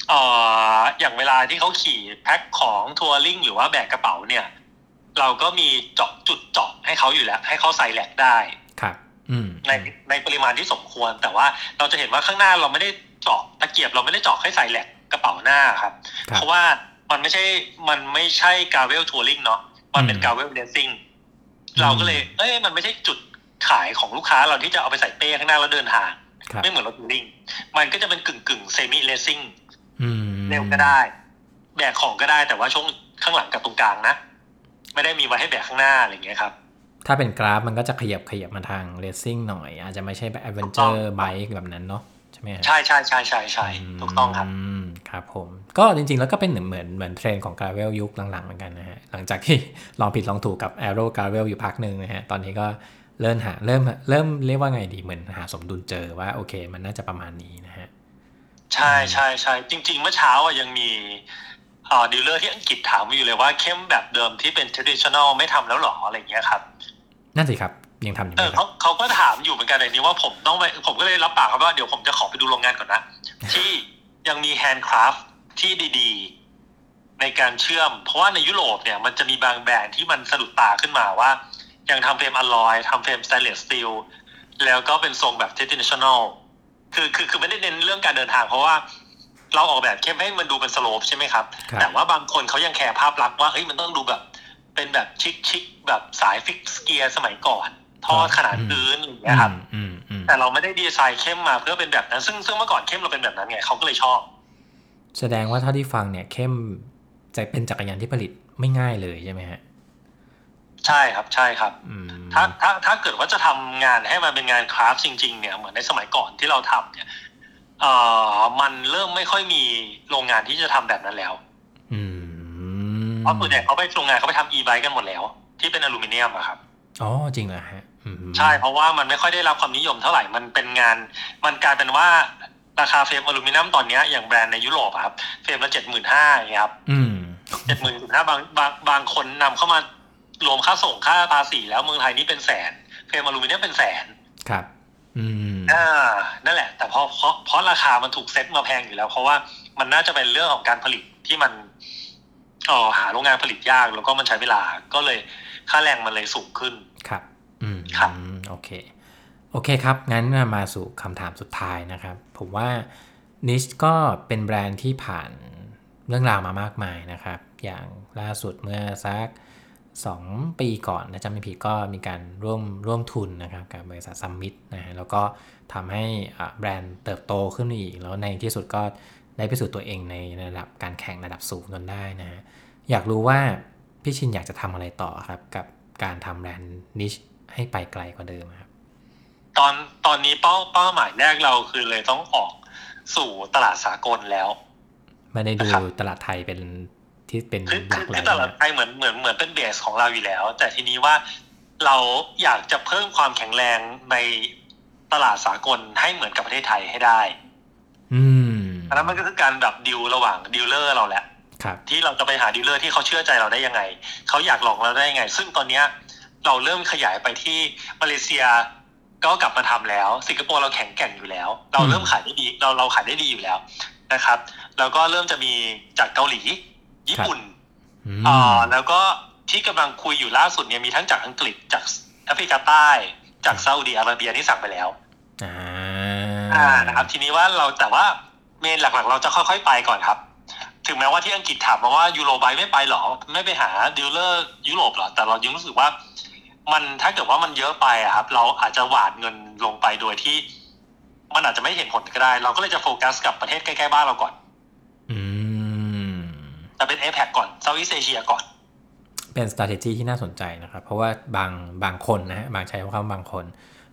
เอ่ออย่างเวลาที่เขาขี่แพ็คของทัวริงหรือว่าแบกกระเป๋าเนี่ย เราก็มีเจาะจุดเจาะให้เขาอยู่แล้ว ให้เขาใส่แหลกได้ครับอืมในในปริมาณที่สมควรแต่ว่าเราจะเห็นว่าข้างหน้าเราไม่ได้เจาะตะเกียบเราไม่ได้เจาะให้ใส่แหลกกระเป๋าหน้าครับครับเพราะว่ามันไม่ใช่มันไม่ใช่กาเวลทัวริงเนาะ มันเป็นอืมกาเวลเดนซิ่งเราก็เลย เอ้ยมันไม่ใช่จุดขายของลูกค้าเราที่จะเอาไปใส่เป้ข้างหน้าแล้วเดินทางครับไม่เหมือนรถ touring มันก็จะเป็นกึ่งกึ่ง semi racingอืมเร็วก็ได้ แบกของก็ได้แต่ว่าช่วงข้างหลังกับตรงกลางนะ ไม่ได้มีไว้ให้แบกข้างหน้าอะไรอย่างเงี้ยครับ ถ้าเป็นกราฟมันก็จะขยับขยับมาทาง racing หน่อย อาจจะไม่ใช่แบบ adventure bike แบบนั้นเนาะใช่ไหมฮะใช่ใช่ใช่ใช่ใช่ถูกต้องครับมครับผม ก็จริงๆแล้วก็เป็นเหมือนเหมือนเหมือนเทรนด์ของ gravel ยุคหลังๆเหมือนกันนะฮะ หลังจากที่ลองผิดลองถูกกับ a อโร่กราเวลอยู่พักหนึ่งนะฮะ ตอนนี้ก็เริ่มหาเริ่มเริ่มเรียกว่าไงดีเหมือนหาสมดุลเจอว่าโอเค มันน่าจะประมาณนี้นะฮะ ใช่ใช่ใช่จริง ๆ เมื่อเช้าอะยังมีอ่า dealer ที่อังกฤษถามมาอยู่เลยว่าเข้มแบบเดิมที่เป็น traditional ไม่ทำแล้วหรออะไรอย่างเงี้ยครับ นั่นสิครับยังทำอยู่ไหเอมอครัเขาบเขาก็ถามอยู่เหมือนกันในนี้ว่าผมต้องไปผมก็เลยรับปากครับว่าเดี๋ยวผมจะขอไปดูโรงงานก่อนนะ ที่ยังมี handcraftที่ดีๆ ในการเชื่อม เพราะว่าในยุโรปเนี่ยมันจะมีบางแบรนด์ที่มันสะดุดตาขึ้นมาว่า ยังทำเฟรมอลลอยทำเฟรมส t ต i เลสสตีลแล้วก็เป็นทรงแบบ traditional คือคือคือไม่ได้เน้นเรื่องการเดินทาง เพราะว่าเราออกแบบเข้มให้มันดูเป็น slope ใช่ไหมครับครับแต่ว่าบางคนเขายังแคร์ภาพลักษณ์ว่าเฮ้ยมันต้องดูแบบ เป็นแบบ chic chic ๆแบบสาย fixed gear สมัยก่อน ท่อขนานพื้นอย่างเงี้ยครับอืมอืมแต่เราไม่ได้ดีไซน์เข้มมาเพื่อเป็นแบบนั้น ซึ่งซึ่งเมื่อก่อนเข้มเราเป็นแบบนั้นไงเขาก็เลยชอบ แสดงว่าเท่าที่ฟังเนี่ยเข้ม จะเป็นจักรยานที่ผลิตไม่ง่ายเลยใช่ไหมฮะใช่ครับใช่ครับอืมถ้าถ้าถ้าเกิดว่าจะทำงานให้มันเป็นงานคราฟต์จริง ๆ เนี่ยเหมือนในสมัยก่อนที่เราทำเนี่ยเอ่อมันเริ่มไม่ค่อยมีโรงงานที่จะทำแบบนั้นแล้วอืมเพราะส่วนใหญ่เขาไปโรงงานเขาไปทำ e-bike กันหมดแล้ว ที่เป็นอลูมิเนียมอะครับอ๋อจริงเหรอฮะอืมใช่เพราะว่ามันไม่ค่อยได้รับความนิยมเท่าไหร่มันเป็นงาน มันกลายเป็นว่า ราคาเฟรมอลูมิเนียมตอนเนี้ยอย่างแบรนด์ในยุโรปอะครับ เฟรมละเจ็ดหมื่นห้าอย่างเงี้ยครับอืมเจ็ดหมื่นห้าบางบางบางคนนำเข้ามารวมค่าส่งค่าภาษีแล้วเมืองไทยนี่เป็นแสน เฟรมอลูมิเนียมเป็นแสนครับ อืมอ่านั่นแหละ แต่เพราะเพราะเพราะราคามันถูกเซ็ตมาแพงอยู่แล้ว เพราะว่ามันน่าจะเป็นเรื่องของการผลิตที่มันเอ่อหาโรงงานผลิตยากแล้วก็มันใช้เวลาก็เลยค่าแรงมันเลยสูงขึ้นครับ อืมครับอืมโอเค โอเคครับ งั้นมาสู่คำถามสุดท้ายนะครับ ผมว่านิชก็เป็นแบรนด์ที่ผ่านเรื่องราวมามากมายนะครับ อย่างล่าสุดเมื่อสัก 2 ปีก่อนนะจำไม่ผิดก็มีการร่วมร่วมทุนนะครับกับบริษัทซัมมิตนะฮะแล้วก็ทำให้แบรนด์เติบโตขึ้นอีก แล้วในที่สุดก็ได้พิสูจน์ตัวเองในระดับการแข่งระดับสูงจนได้นะฮะอยากรู้ว่าพี่ชินอยากจะทำอะไรต่อครับ กับการทำแบรนด์นิชให้ไปไกลกว่าเดิมครับ ตอนตอนนี้เป้าเป้าหมายแรกเราคือเลยต้องออกสู่ตลาดสากลแล้วไม่ได้ดูนะครับตลาดไทยเป็นที่เป็นคือหลัคืกอเลคืยอตลาดนะไทยเหมือนเหมือนเหมือนเป็นเบสของเราอยู่แล้ว แต่ทีนี้ว่าเราอยากจะเพิ่มความแข็งแรงในตลาดสากลให้เหมือนกับประเทศไทยให้ได้ อืมอันนั้นมันก็คือการแบบดิวระหว่าง dealer เราแหละครับที่เราจะไปหา dealer ที่เขาเชื่อใจเราได้ยังไง เขาอยากลองเราได้ยังไง ซึ่งตอนเนี้ยเราเริ่มขยายไปที่มาเลเซีย ก็กลับมาทำแล้ว สิงคโปร์เราแข็งแกร่งอยู่แล้ว เราเริ่มขายได้ดีเราเราขายได้ดีอยู่แล้วนะครับ แล้วก็เริ่มจะมีจากเกาหลี ญี่ปุ่นอืมอ่าแล้วก็ที่กำลังคุยอยู่ล่าสุดเนี่ยมีทั้งจากอังกฤษจากแอฟริกาใต้จากซาอุดีอาระเบียที่สั่งไปแล้วอ่าอ่านะครับ ทีนี้ว่าเราแต่ว่า main หลักๆ เราจะค่อยๆไปก่อนครับ ถึงแม้ว่าที่อังกฤษถามมาว่า Eurobike ไม่ไปหรอ ไม่ไปหา dealer ยุโรปหรอ แต่เรายังรู้สึกว่า มันถ้าเกิดว่ามันเยอะไปอะครับ เราอาจจะหว่านเงินลงไปโดยที่ มันอาจจะไม่เห็นผลก็ได้ เราก็เลยจะโฟกัสกับประเทศใกล้ๆบ้านเราก่อน อืมแต่เป็น a p e c ก่อน Southeast Asia ก่อน เป็น strategy ที่น่าสนใจนะครับ เพราะว่าบางบางคนนะฮะบางใช้คำว่าบางคน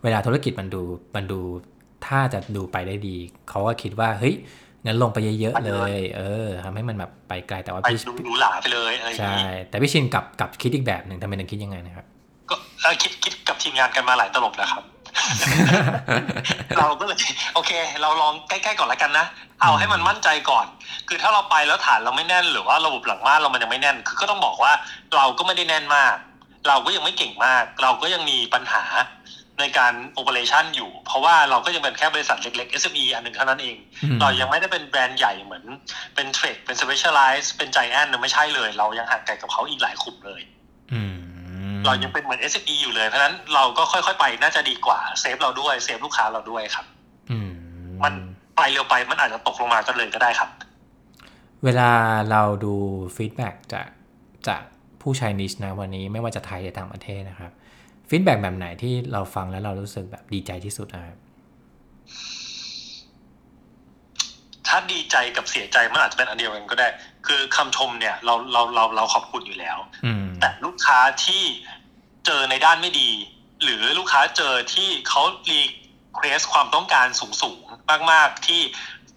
เวลาธุรกิจมันดูมันดูถ้าจะดูไปได้ดี เขาก็คิดว่าเฮ้ยงั้นลงไปเยอะๆเลย เออทำให้มันแบบไปไกลแต่ว่าไปพี่ดูหรูหราไปเลยอะไรอย่างใช่นี้แต่พี่ชินกลับกลับคิดอีกแบบหนึ่งทำไมถึงคิดยังไงนะครับก็ เอ่อคิดคิดกับทีมงานกันมาหลายตลบแล้วครับ เราก็เลยโอเค เราลองใกล้ๆก่อนแล้วกันนะ เอาให้มันมั่นใจก่อน คือถ้าเราไปแล้วฐานเราไม่แน่น หรือว่าระบบหลังบ้านเรามันยังไม่แน่น คือก็ต้องบอกว่าเราก็ไม่ได้แน่นมาก เราก็ยังไม่เก่งมาก เราก็ยังมีปัญหาในการ operation อยู่ เพราะว่าเราก็ยังเป็นแค่บริษัทเล็กๆ SME อันหนึ่งเท่านั้นเองอืมเรายังไม่ได้เป็นแบรนด์ใหญ่เหมือน เป็น Trek เป็น Specialized เป็น Giant ไม่ใช่เลย เรายังห่างไกลกับเขาอีกหลายขุมเลย อืม เรายังเป็นเหมือน SME อยู่เลย เพราะฉะนั้นเราก็ค่อยๆไปน่าจะดีกว่า save เราด้วย save ลูกค้าเราด้วยครับอืมมันไปเร็วไปมันอาจจะตกลงมาก็เลยก็ได้ครับ เวลาเราดู feedback จากจากผู้ใช้ Nich ณ วันนี้ไม่ว่าจะไทยหรือต่างประเทศนะครับ feedback แบบไหนที่เราฟังแล้วเรารู้สึกแบบดีใจที่สุดนะครับถ้าดีใจกับเสียใจมันอาจจะเป็นอันเดียวกันก็ได้ คือคำชมเนี่ยเราเราเราเราขอบคุณอยู่แล้วอืมแต่ลูกค้าที่ เจอในด้านไม่ดี หรือลูกค้าเจอที่เขา request ความต้องการสูงสูงๆมาก ๆ ที่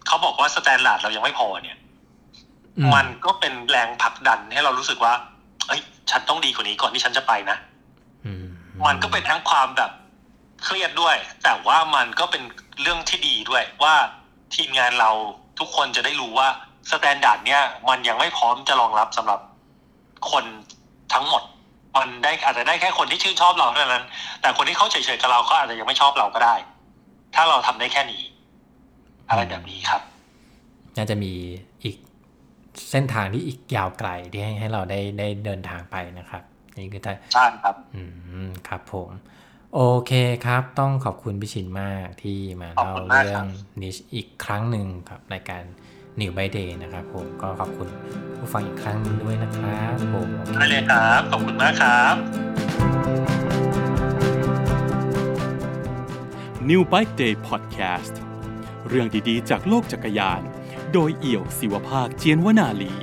เขาบอกว่า standard เรายังไม่พอเนี่ยอืมันก็เป็นแรงผลักดันให้เรารู้สึกว่าเอ้ย ฉันต้องดีกว่านี้ก่อนที่ฉันจะไปนะอืมมันก็เป็นทั้งความแบบเครียดด้วย แต่ว่ามันก็เป็นเรื่องที่ดีด้วยว่าทีมงานเราทุกคนจะได้รู้ว่า standard เนี่ย มันยังไม่พร้อมจะรองรับสำหรับคนทั้งหมด มันได้อาจจะได้แค่คนที่ชื่นชอบเราเท่านั้น แต่คนที่เขาเฉยๆกับเราเขาอาจจะยังไม่ชอบเราก็ได้ ถ้าเราทำได้แค่นี้ อะไรแบบนี้ครับ น่าจะมีอีกเส้นทางที่อีกยาวไกลที่ให้ให้เราได้ได้เดินทางไปนะครับนี่คือถ้าใช่ครับ อืมครับผม โอเคครับ ต้องขอบคุณพี่ชินมากที่มาเล่าขอบคุณมากเรื่คอรังบนิชอีกครั้งหนึ่งครับในการ New by Day นะครับผมก็ขอบคุณผู้ฟังอีกครั้งหนึ่งด้วยนะครับผมโอเคได้เลยครับ ขอบคุณมากครับ New Bike Day Podcast เรื่องดีๆ จากโลกจักรยาน โดยเอี่ยวศิวภาคเจียนวนาลี